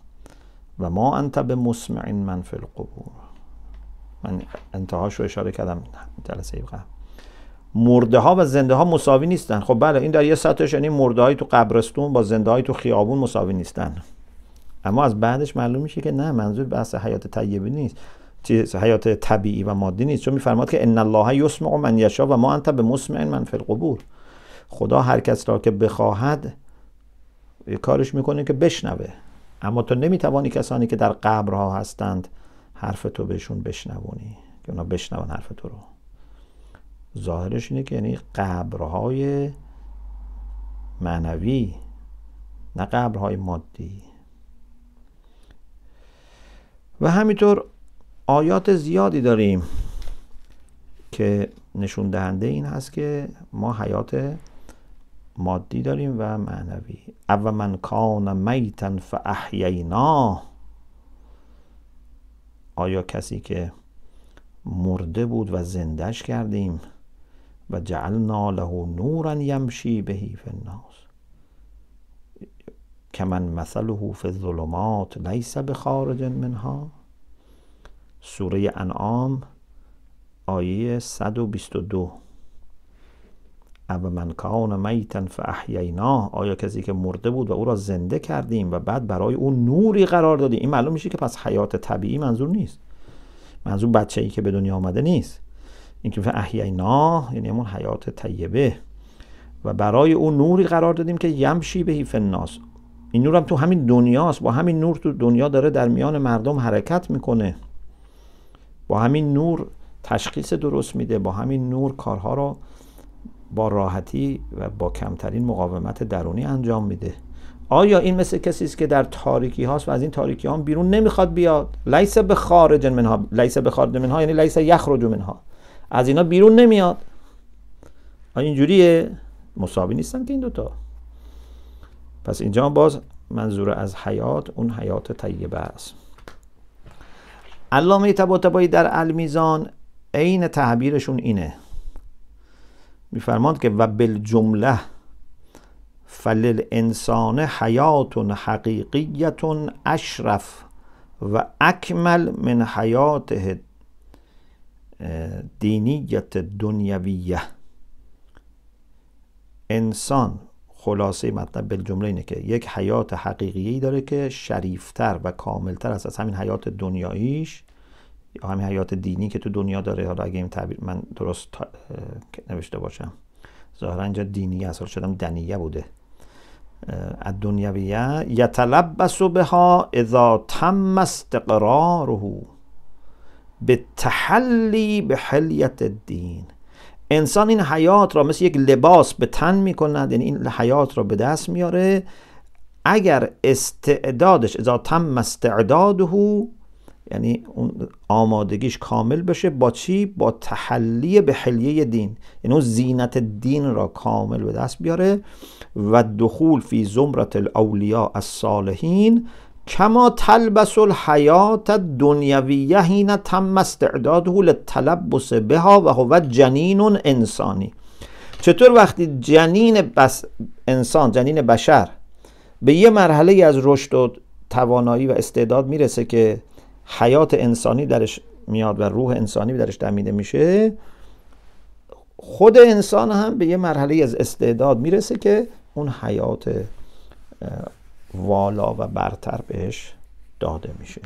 و ما انت بمسمع من فی القبور من انتهاش رو اشاره کردم جلسه قبل مرده ها و زنده ها مساوی نیستن خب بله این در یه سطحش یعنی مرده های تو قبرستون با زنده های تو خیابون مساوی نیستن اما از بعدش معلوم میشه که نه منظور بحث حیات طیبه نیست چیز حیات طبیعی و مادی نیست. چون میفرماد که ان الله یسمع من یشا و ما انت به مسمع من فی القبور. خدا هر کس را که بخواهد کارش می‌کنه که بشنوه. اما تو نمی‌توانی کسانی که در قبرها هستند حرف تو بهشون بشنوونی که اونا بشنون حرف تو رو. ظاهرش اینه که یعنی قبرهای معنوی نه قبرهای مادی. و همینطور آیات زیادی داریم که نشون دهنده این هست که ما حیات مادی داریم و معنوی. او من کان میتا فاحیینا. آیا کسی که مرده بود و زندش کردیم و جعلنا له نورا یمشی بهی فی الناس. کمن مثله فی الظلمات لیس بخارج منها. سوره انعام آیه 122 او من کان میتا فاحییناه. آیا کسی که مرده بود و او را زنده کردیم و بعد برای او نوری قرار دادیم؟ این معلوم میشه که پس حیات طبیعی منظور نیست. منظور بچه ای که به دنیا آمده نیست. این که احیینا یعنی همون حیات طیبه. و برای او نوری قرار دادیم که یمشی به هیف الناس. این نور هم تو همین دنیاست. با همین نور تو دنیا داره در میان مردم حرکت می‌کنه. با همین نور تشخیص درست میده با همین نور کارها رو با راحتی و با کمترین مقاومت درونی انجام میده. آیا این مثل کسی است که در تاریکی هاست و از این تاریکی ها بیرون نمی‌خواد بیاد؟ لیس به خارج منها لیس به خارج منها یعنی لیس یخرج منها از اینا بیرون نمیاد. آیا اینجوریه؟ مساوی نیستن که این دوتا پس اینجا باز منظور از حیات اون حیات طیبه است. علامه طباطبایی در المیزان عین تعبیرشون اینه. میفرماند که و بالجمله فلل انسان حیات حقیقیت اشرف و اکمل من حیات دینیت دنیویه. انسان خلاصه مطلب بالجمله اینه که یک حیات حقیقی داره که شریفتر و کاملتر است از همین حیات دنیاییش یا همین حیات دینی که تو دنیا داره. حالا اگه این تعبیر من درست نوشته باشم. ظاهرا اینجا دینی اصلا شدم دنیه بوده. الدنیویه یتلبس بها اذا تم استقراره به تحلی به حلیت الدین. انسان این حیات را مثل یک لباس به تن می‌کند یعنی این حیات را به دست میاره. اگر استعدادش اذا تم استعداده یعنی اون آمادگیش کامل بشه با چی؟ با تحلی به حلیه دین. یعنی اون زینت دین را کامل به دست بیاره. و دخول فی زمرت الاولیاء الصالحین. کما تلبس الحیات دنیویه هین تم استعداده للتلبس بها و هو جنین انسانی. چطور وقتی جنین بس انسان جنین بشر به یه مرحله از رشد و توانایی و استعداد می‌رسه که حیات انسانی درش میاد و روح انسانی درش دمیده میشه خود انسان هم به یه مرحله از استعداد می‌رسه که اون حیات والا و برتر بهش داده میشه.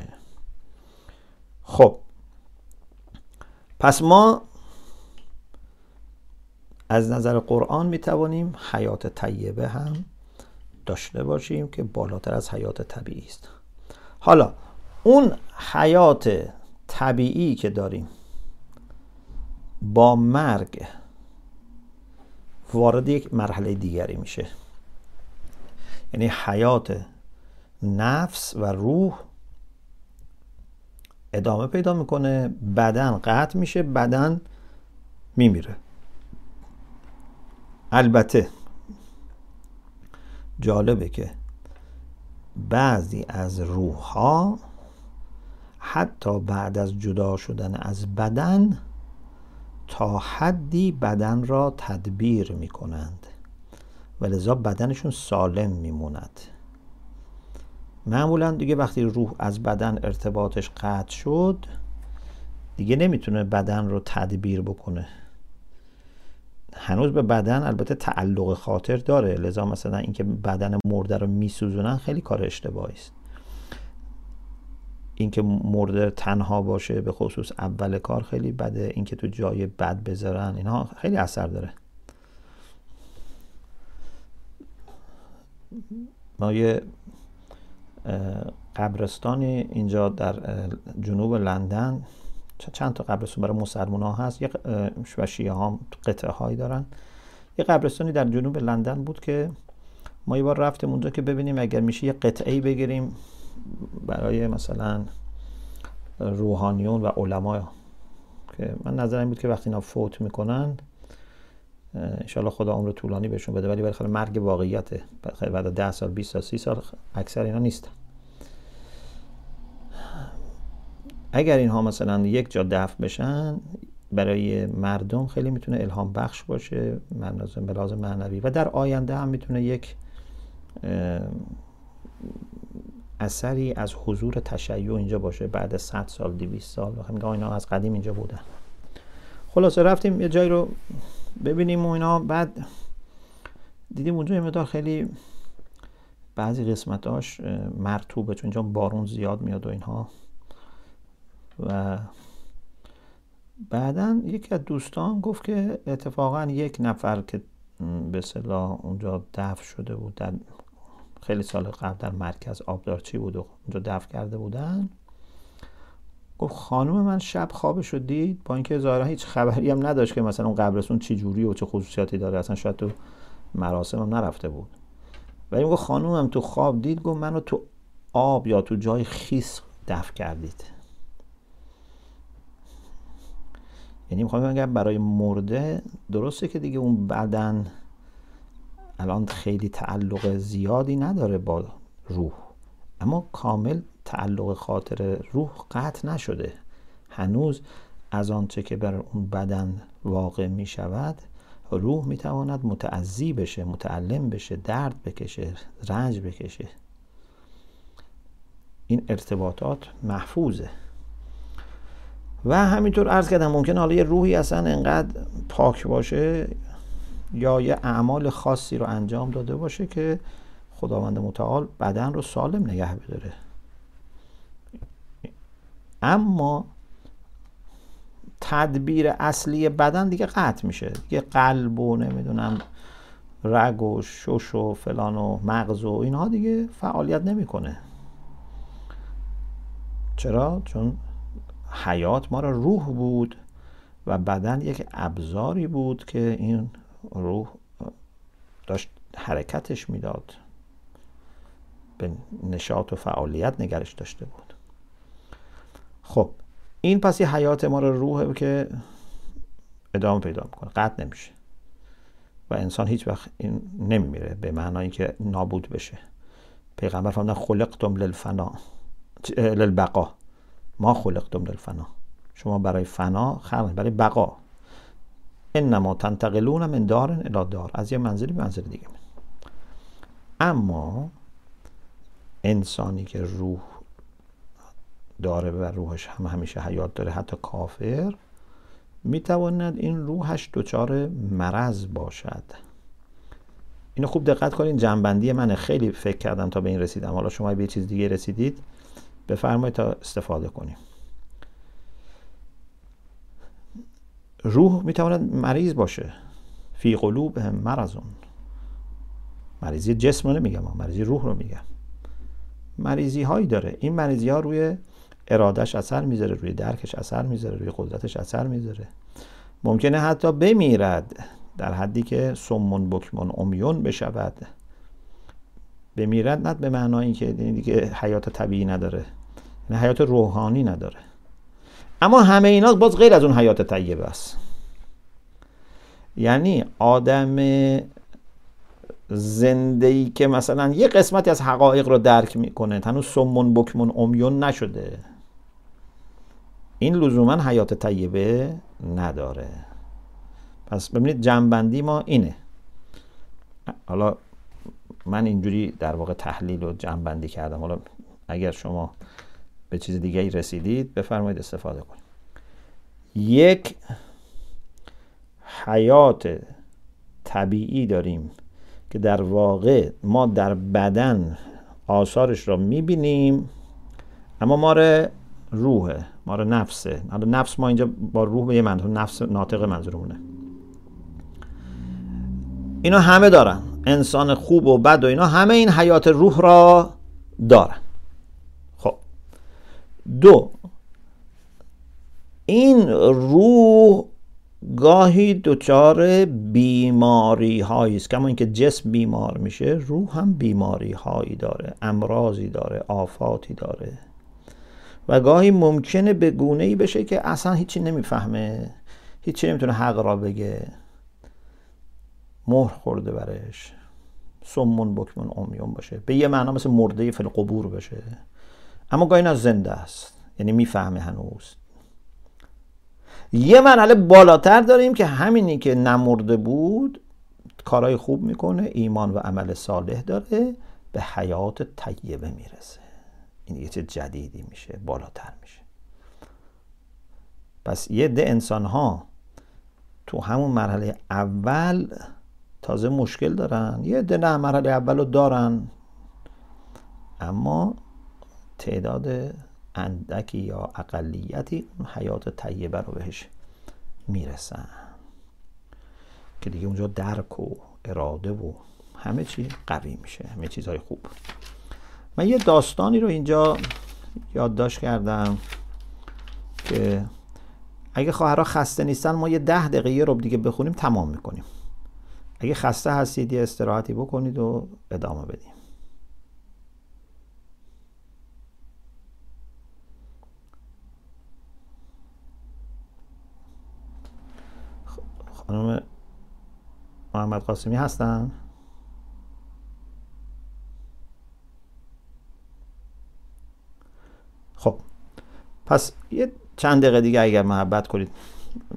خب پس ما از نظر قرآن می‌توانیم حیات طیبه هم داشته باشیم که بالاتر از حیات طبیعی است. حالا اون حیات طبیعی که داریم با مرگ وارد یک مرحله دیگری میشه. یعنی حیات نفس و روح ادامه پیدا می‌کنه بدن قطع میشه بدن میمیره. البته جالبه که بعضی از روح ها حتی بعد از جدا شدن از بدن تا حدی بدن را تدبیر می کنند و لذا بدنشون سالم میموند. معمولا دیگه وقتی روح از بدن ارتباطش قطع شد دیگه نمی‌تونه بدن رو تدبیر بکنه. هنوز به بدن البته تعلق خاطر داره لذا مثلا اینکه بدن مرده رو میسوزونن خیلی کار اشتباهی است. اینکه مرده تنها باشه به خصوص اول کار خیلی بده اینکه تو جای بد بذارن اینها خیلی اثر داره. ما یه قبرستانی اینجا در جنوب لندن چند تا قبرستان برای مسلمان ها هست. یه و شیعه ها قطعه هایی دارن. یه قبرستانی در جنوب لندن بود که ما یه بار رفتیم اونجا که ببینیم اگر میشه یه قطعه بگیریم برای مثلا روحانیون و علما که من نظرم بود که وقتی اینا فوت می‌کنن انشالله خدا عمر طولانی بهشون بده ولی بالاخره مرگ واقعیته بعد ده سال 20 سال 30 سال اکثر اینا نیستن. اگر اینها مثلا یک جا دفع بشن برای مردم خیلی می‌تونه الهام بخش باشه به لازم معنوی. و در آینده هم می‌تونه یک اثری از حضور تشیع اینجا باشه بعد 100 سال 200 سال. میگم اینا از قدیم اینجا بودن. خلاصه رفتیم یه جایی رو ببینیم و اینا. بعد دیدیم اونجا یه خیلی بعضی قسمتاش مرتوبه چون اینجا بارون زیاد میاد و اینها. و بعدا یکی از دوستان گفت که اتفاقا یک نفر که به صلاح اونجا دفع شده بود در خیلی سال قبل در مرکز آبدارچی بود و اونجا دفع کرده بودن. گفت خانم من شب خوابش رو دید با اینکه ظاهرا هیچ خبری هم نداشت که مثلا اون قبرستون چی جوری و چه خصوصیاتی داره اصلا شاید تو مراسم هم نرفته بود. ولی گفت خانومم تو خواب دید گفت منو تو آب یا تو جای خیس دفع کردید. یعنی می‌خوام بگم برای مرده درسته که دیگه اون بدن الان خیلی تعلق زیادی نداره با روح. اما کامل تعلق خاطر روح قطع نشده. هنوز از آنچه که بر اون بدن واقع می شود روح می تواند متعذی بشه متعلم بشه درد بکشه رنج بکشه. این ارتباطات محفوظه. و همینطور عرض کردم ممکن حالا یه روحی اصلا انقدر پاک باشه یا یه اعمال خاصی رو انجام داده باشه که خداوند متعال بدن رو سالم نگه بداره اما تدبیر اصلی بدن دیگه قطع میشه. دیگه قلب و نمی‌دونم رگ و شش و فلان و مغز و اینها دیگه فعالیت نمی‌کنه. چرا؟ چون حیات ما را روح بود و بدن یک ابزاری بود که این روح داشت حرکتش می‌داد. به نشاط و فعالیت نگرش داشته بود. خب این پس یه حیات ما رو روحه که ادامه پیدا می‌کنه قطع نمیشه. و انسان هیچ وقت این نمیمیره به معنای که نابود بشه. پیغمبر فرمودن خلقتم للفنا للبقا. ما خلقتم للفنا. شما برای فنا خلق برای بقا. انما تنتقلون من دار الی دار. از یه منزلی به منزل دیگه اما انسانی که روح داره و روحش هم همیشه حیات داره حتی کافر. می‌تواند این روحش دچار مرض باشد. اینو خوب دقت کنین جنبندی منه. خیلی فکر کردم تا به این رسیدم. حالا شما به چیز دیگه رسیدید بفرمایید تا استفاده کنیم. روح می‌تواند مریض باشه. فی قلوب هم مرضون. مریضی جسم رو نمیگم مریضی روح رو میگم. مریضی هایی داره. این مریضی ها روی ارادش اثر می‌ذاره روی درکش اثر می‌ذاره روی قدرتش اثر می‌ذاره. ممکنه حتی بمیرد در حدی که سمون بکمون امیون بشود. بمیرد نه به معنای که دیگه حیات طبیعی نداره نه حیات روحانی نداره. اما همه اینا باز غیر از اون حیات طیبه است. یعنی آدم زنده که مثلا یه قسمتی از حقایق رو درک می‌کنه هنوز سمون بکمون امیون نشده. این لزوما حیات طیبه نداره. پس ببینید جنبندی ما اینه. حالا من اینجوری در واقع تحلیل و جنبندی کردم. حالا اگر شما به چیز دیگه رسیدید بفرمایید استفاده کنید. یک حیات طبیعی داریم که در واقع ما در بدن آثارش را می‌بینیم اما ما روحه ما رو نفسه. حالا نفس ما اینجا با روح به یه منظور نفس ناطق منظورمونه. اینا همه دارن. انسان خوب و بد و اینا همه این حیات روح را دارن. خب. دو این روح گاهی دچار بیماری هایی است. کما اینکه جسم بیمار میشه روح هم بیماری هایی داره امراضی داره آفاتی داره. و گاهی ممکنه به گونه ای بشه که اصلا هیچی نمی‌فهمه هیچی نمی‌تونه حق را بگه. مهر خورده برش. سمون بکمون امیون باشه. به یه معنا مثل مرده فل قبور باشه اما گاهی از زنده است. یعنی می‌فهمه هنوز. یه مرحله بالاتر داریم که همینی که نمرده بود کارهای خوب می‌کنه ایمان و عمل صالح داره به حیات طیبه می‌رسه. این یه چه جدیدی میشه بالاتر میشه. پس یه ده انسان ها تو همون مرحله اول تازه مشکل دارن یه ده نه مرحله اول رو دارن. اما تعداد اندکی یا اقلیتی اون حیات طیبه رو بهش می‌رسن. که دیگه اونجا درک و اراده و همه چی قوی میشه همه چیزهای خوب. من یه داستانی رو اینجا یادداشت کردم که اگه خواهرها خسته نیستن ما یه ده دقیقه یه رو دیگه بخونیم تمام می‌کنیم. اگه خسته هستید یه استراحتی بکنید و ادامه بدیم. خانم محمد قاسمی هستن؟ خب پس یه چند دقیقه دیگه اگر محبت کنید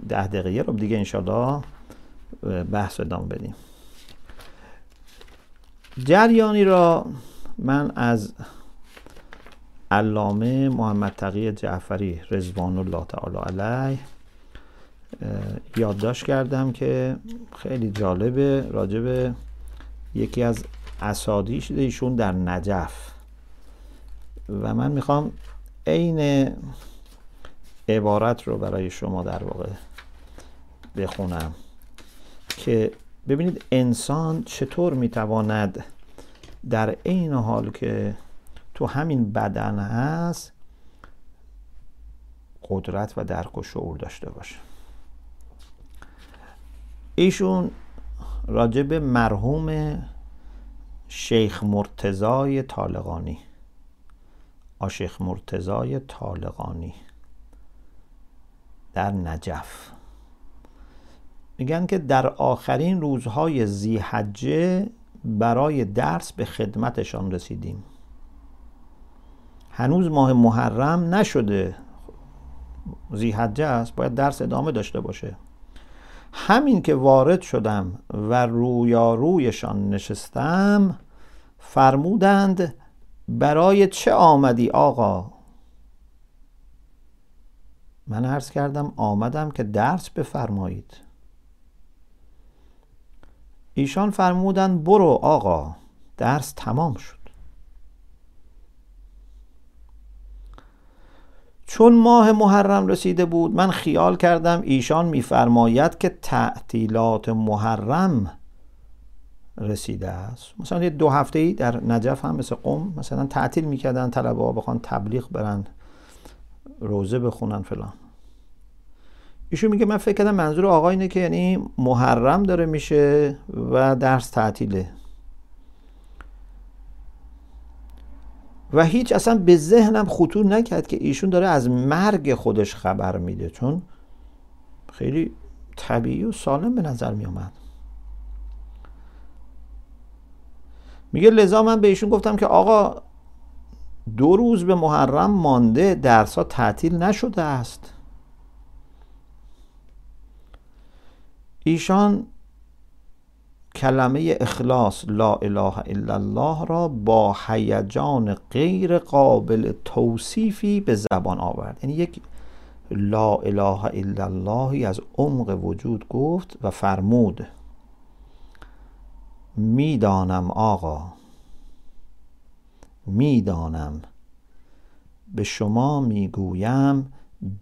ده دقیقه رو دیگه انشالله بحث ادامه بدیم. جریانی را من از علامه محمد تقی جعفری رضوان الله تعالی علیه یادداشت کردم که خیلی جالبه راجب یکی از اسادیش ایشون در نجف. و من می‌خوام عین عبارت رو برای شما در واقع بخونم که ببینید انسان چطور می‌تواند در عین حال که تو همین بدن هست قدرت و درک و شعور داشته باشه. ایشون راجب مرحوم شیخ مرتزای طالقانی آشیخ مرتزای طالقانی. در نجف. میگن که در آخرین روزهای زیحجه برای درس به خدمتشان رسیدیم. هنوز ماه محرم نشده زیحجه است باید درس ادامه داشته باشه. همین که وارد شدم و رویارویشان نشستم فرمودند برای چه آمدی آقا؟ من عرض کردم آمدم که درس بفرمایید. ایشان فرمودند برو آقا درس تمام شد. چون ماه محرم رسیده بود من خیال کردم ایشان میفرماید که تعطیلات محرم رسیده است. مثلا یه دو هفته ای در نجف هم مثل قم مثلا تعطیل می‌کردن طلبه ها بخوان تبلیغ برن روزه بخونن فلان. ایشون میگه من فکر کردم منظور آقا اینه که یعنی محرم داره میشه و درس تعطیله. و هیچ اصلا به ذهنم خطور نکرد که ایشون داره از مرگ خودش خبر میده چون خیلی طبیعی و سالم به نظر می اومد میگه لذا من به ایشون گفتم که آقا دو روز به محرم مانده درس ها تعطیل نشده است. ایشان کلمه اخلاص لا اله الا الله را با هیجان غیر قابل توصیفی به زبان آورد. یعنی یک لا اله الا اللهی از عمق وجود گفت و فرمود. می‌دانم آقا می‌دانم. به شما می‌گویم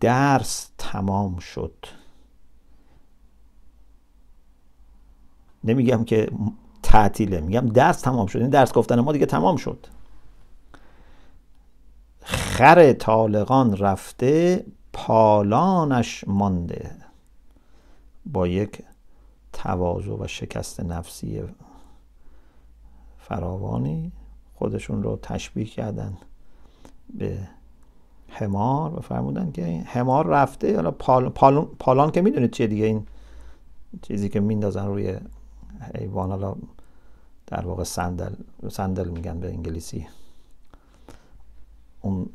درس تمام شد. نمیگم که تعطیله میگم درس تمام شد. این درس گفتن ما دیگه تمام شد. خر طالقان رفته پالانش مانده. با یک تواضع و شکست نفسی فراوانی خودشون رو تشبیه کردن به حمار و فرمودن که حمار رفته. حالا پال، پالان که می‌دونید چیه دیگه؟ این چیزی که میندازن روی حیوان حالا در واقع سندل سندل میگن به انگلیسی. اون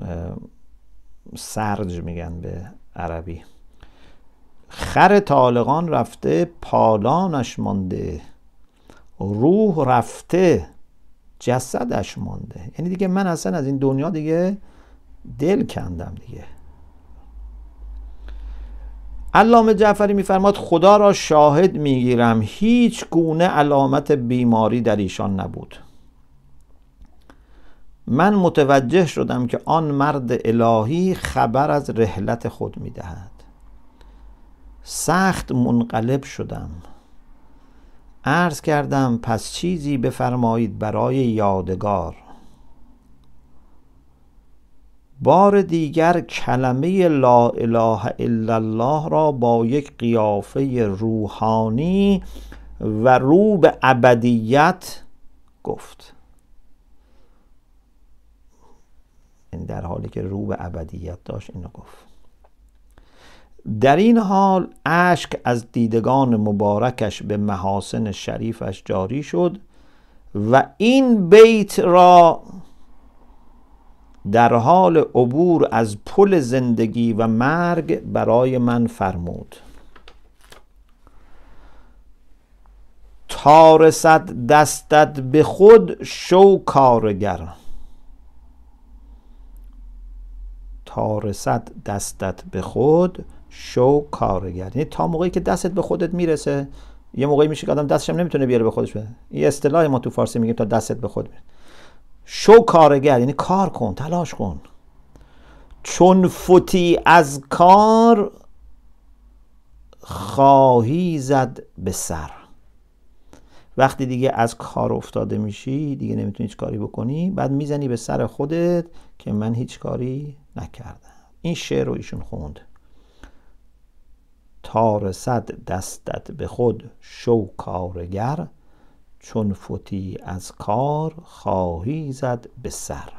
سرج میگن به عربی. خر طالقان رفته پالانش مانده. روح رفته جسدش مانده یعنی دیگه من اصلا از این دنیا دیگه دل کندم دیگه. علامه جعفری میفرماد خدا را شاهد می‌گیرم هیچ گونه علامت بیماری در ایشان نبود. من متوجه شدم که آن مرد الهی خبر از رحلت خود می‌دهد. سخت منقلب شدم. عرض کردم پس چیزی بفرمایید برای یادگار. بار دیگر کلمه لا اله الا الله را با یک قیافه روحانی و رو به ابدیت گفت. این در حالی که رو به ابدیت داشت اینو گفت. در این حال اشک از دیدگان مبارکش به محاسن شریفش جاری شد و این بیت را در حال عبور از پل زندگی و مرگ برای من فرمود. تارست دستت به خود شو کارگر. تارست دستت به خود شو کارگر یعنی تا موقعی که دستت به خودت می‌رسه یه موقعی میشه که آدم دستش نمی‌تونه بیاره به خودش بده این اصطلاح ما تو فارسی میگیم تا دستت به خود میره شو کارگر یعنی کار کن تلاش کن. چون فوتی از کار خواهی زد به سر. وقتی دیگه از کار افتاده میشی دیگه نمی‌تونی هیچ کاری بکنی بعد می‌زنی به سر خودت که من هیچ کاری نکردم. این شعر رو ایشون خوند. تا دستت به خود شو کارگر چون فوتی از کار خواهی زد به سر.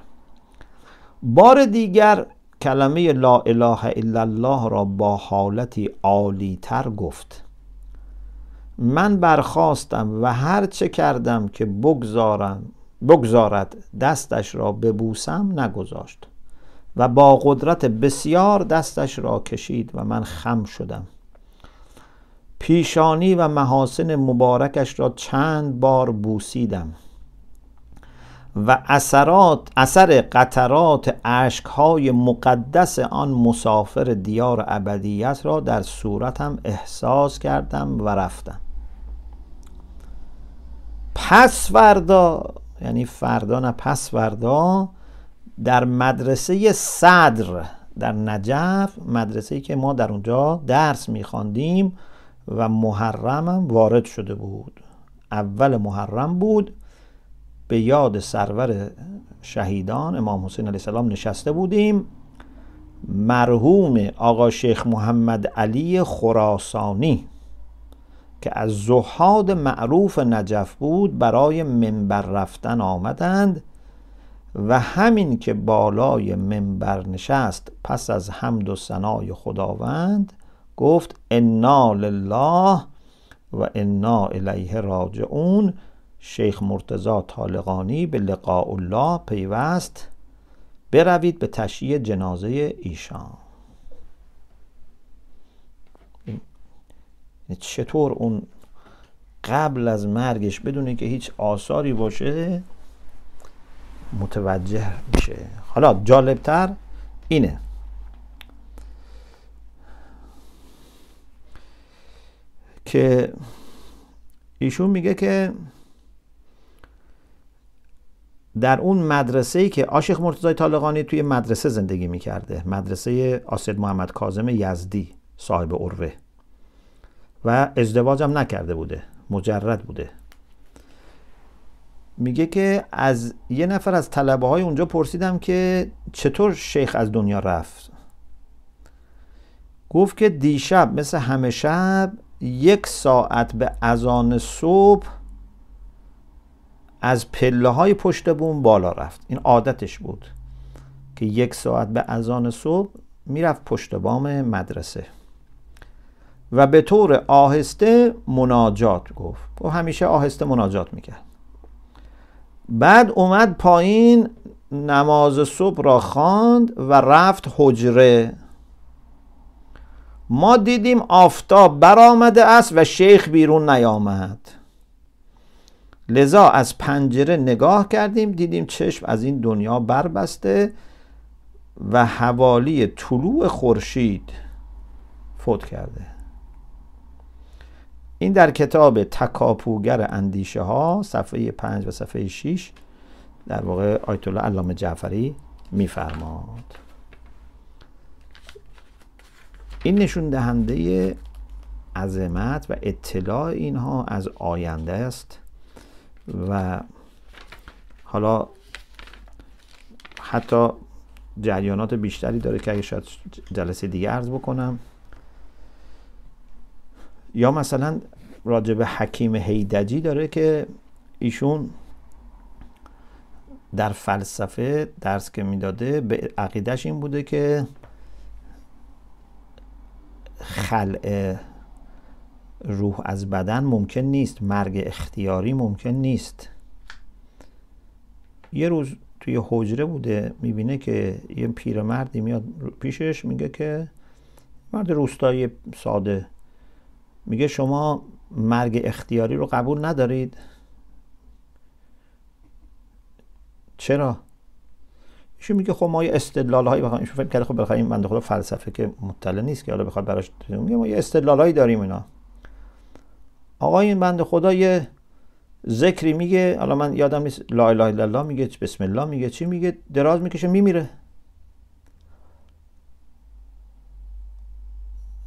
بار دیگر کلمه لا اله الا الله را با حالتی عالی تر گفت. من برخواستم و هر چه کردم که بگذارم بگذارد دستش را ببوسم نگذاشت و با قدرت بسیار دستش را کشید و من خم شدم. پیشانی و محاسن مبارکش را چند بار بوسیدم و اثرات اثر قطرات اشکهای مقدس آن مسافر دیار ابدیت را در صورتم احساس کردم و رفتم. پس فردا یعنی فردا نه پس فردا در مدرسه صدر در نجف مدرسه که ما در اونجا درس میخواندیم و محرم وارد شده بود. اول محرم بود به یاد سرور شهیدان امام حسین علیه السلام نشسته بودیم. مرحوم آقا شیخ محمد علی خراسانی که از زهاد معروف نجف بود برای منبر رفتن آمدند و همین که بالای منبر نشست پس از حمد و ثنای خداوند گفت انا لله و انا الیه راجعون شیخ مرتزا طالقانی به لقاء الله پیوست بروید به تشییع جنازه ایشان. چطور اون قبل از مرگش بدونه که هیچ آثاری باشه؟ متوجه میشه. حالا جالبتر اینه. که ایشون میگه که در اون مدرسه ای که آشیخ مرتضای طالقانی توی مدرسه زندگی می‌کرده مدرسه آسد محمد کازم یزدی صاحب عروه. و ازدواج هم نکرده بوده مجرد بوده. میگه که از یه نفر از طلبه های اونجا پرسیدم که چطور شیخ از دنیا رفت؟ گفت که دیشب مثل همه شب یک ساعت به اذان صبح از پله های پشت بوم بالا رفت. این عادتش بود که یک ساعت به اذان صبح می‌رفت پشت بام مدرسه و به طور آهسته مناجات گفت. و همیشه آهسته مناجات می‌کرد. بعد اومد پایین نماز صبح را خواند و رفت حجره. ما دیدیم آفتاب برآمده است و شیخ بیرون نیامد. لذا از پنجره نگاه کردیم دیدیم چشم از این دنیا بربسته و حوالی طلوع خورشید فوت کرده. این در کتاب تکاپوگر اندیشه ها صفحه 5 و صفحه 6 در واقع آیت الله علامه جعفری میفرماد. این نشون دهنده عظمت و اطلاع اینها از آینده است و حالا حتی جریانات بیشتری داره که اگه شاید جلسه دیگه عرض بکنم. یا مثلا راجب حکیم هیدجی داره که ایشون در فلسفه درس که می‌داده به عقیدش این بوده که خلع روح از بدن ممکن نیست. مرگ اختیاری ممکن نیست. یه روز توی حجره بوده می‌بینه که یه پیرمردی میاد پیشش میگه که مرد روستایی ساده. میگه شما مرگ اختیاری رو قبول ندارید. چرا؟ ایشون میگه؟ خب ما یه استدلال هایی بخوایم ایشون فکر کرده خب بخوایم بنده خدا فلسفه که مطلع نیست که حالا بخواد براش میگه ما یه استدلال هایی داریم اینا. آقا این بنده خدا یه ذکری میگه حالا من یادم نیست لا اله الا الله میگه بسم الله میگه چی میگه؟ دراز می‌کشه میمیره.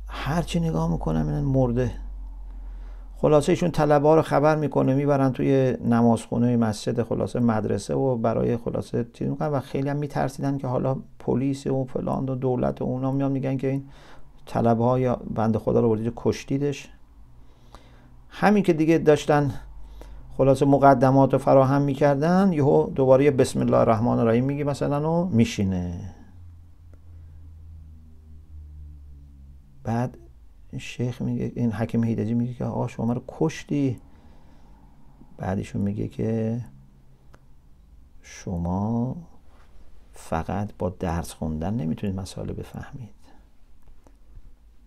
هرچی نگاه می‌کنم این مرده. خلاصه ایشون طلبه رو خبر می‌کنه می‌برن توی نمازخونه مسجد خلاصه مدرسه و برای خلاصه چیز و خیلی هم میترسیدن که حالا پلیس و فلان و دولت و اونا میان میگن که این طلبه های بند خدا رو بردید کشتیدش. همین که دیگه داشتن خلاصه مقدمات رو فراهم می‌کردن یهو دوباره بسم الله الرحمن الرحیم میگه مثلا و میشینه. بعد شیخ میگه این حکیم هیدجی میگه که آقا شما رو کشتی. بعدشون میگه که شما فقط با درس خوندن نمی‌تونید مسائل بفهمید.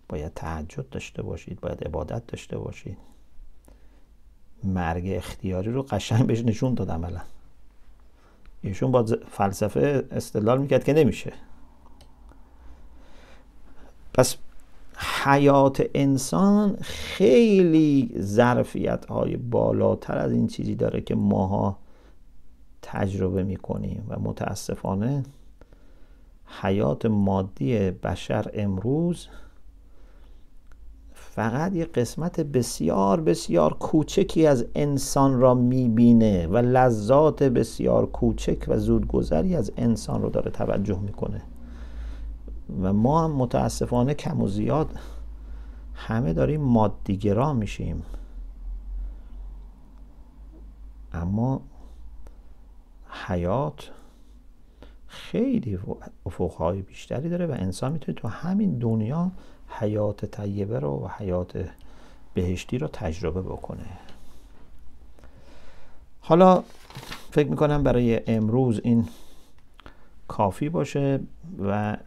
باید تعجد داشته باشید باید عبادت داشته باشید. مرگ اختیاری رو قشنگ بهش نشون داد عملا. ایشون با فلسفه استدلال می‌کرد که نمیشه. پس حیات انسان خیلی ظرفیت های بالاتر از این چیزی داره که ماها تجربه می‌کنیم و متاسفانه حیات مادی بشر امروز فقط یه قسمت بسیار بسیار کوچکی از انسان را می‌بینه و لذات بسیار کوچک و زودگذری از انسان رو داره توجه می‌کنه. و ما هم متاسفانه کم و زیاد همه داریم مادیگرا میشیم. اما حیات خیلی افقهای بیشتری داره و انسان می‌تونه تو همین دنیا حیات طیبه رو و حیات بهشتی رو تجربه بکنه. حالا فکر می‌کنم برای امروز این کافی باشه و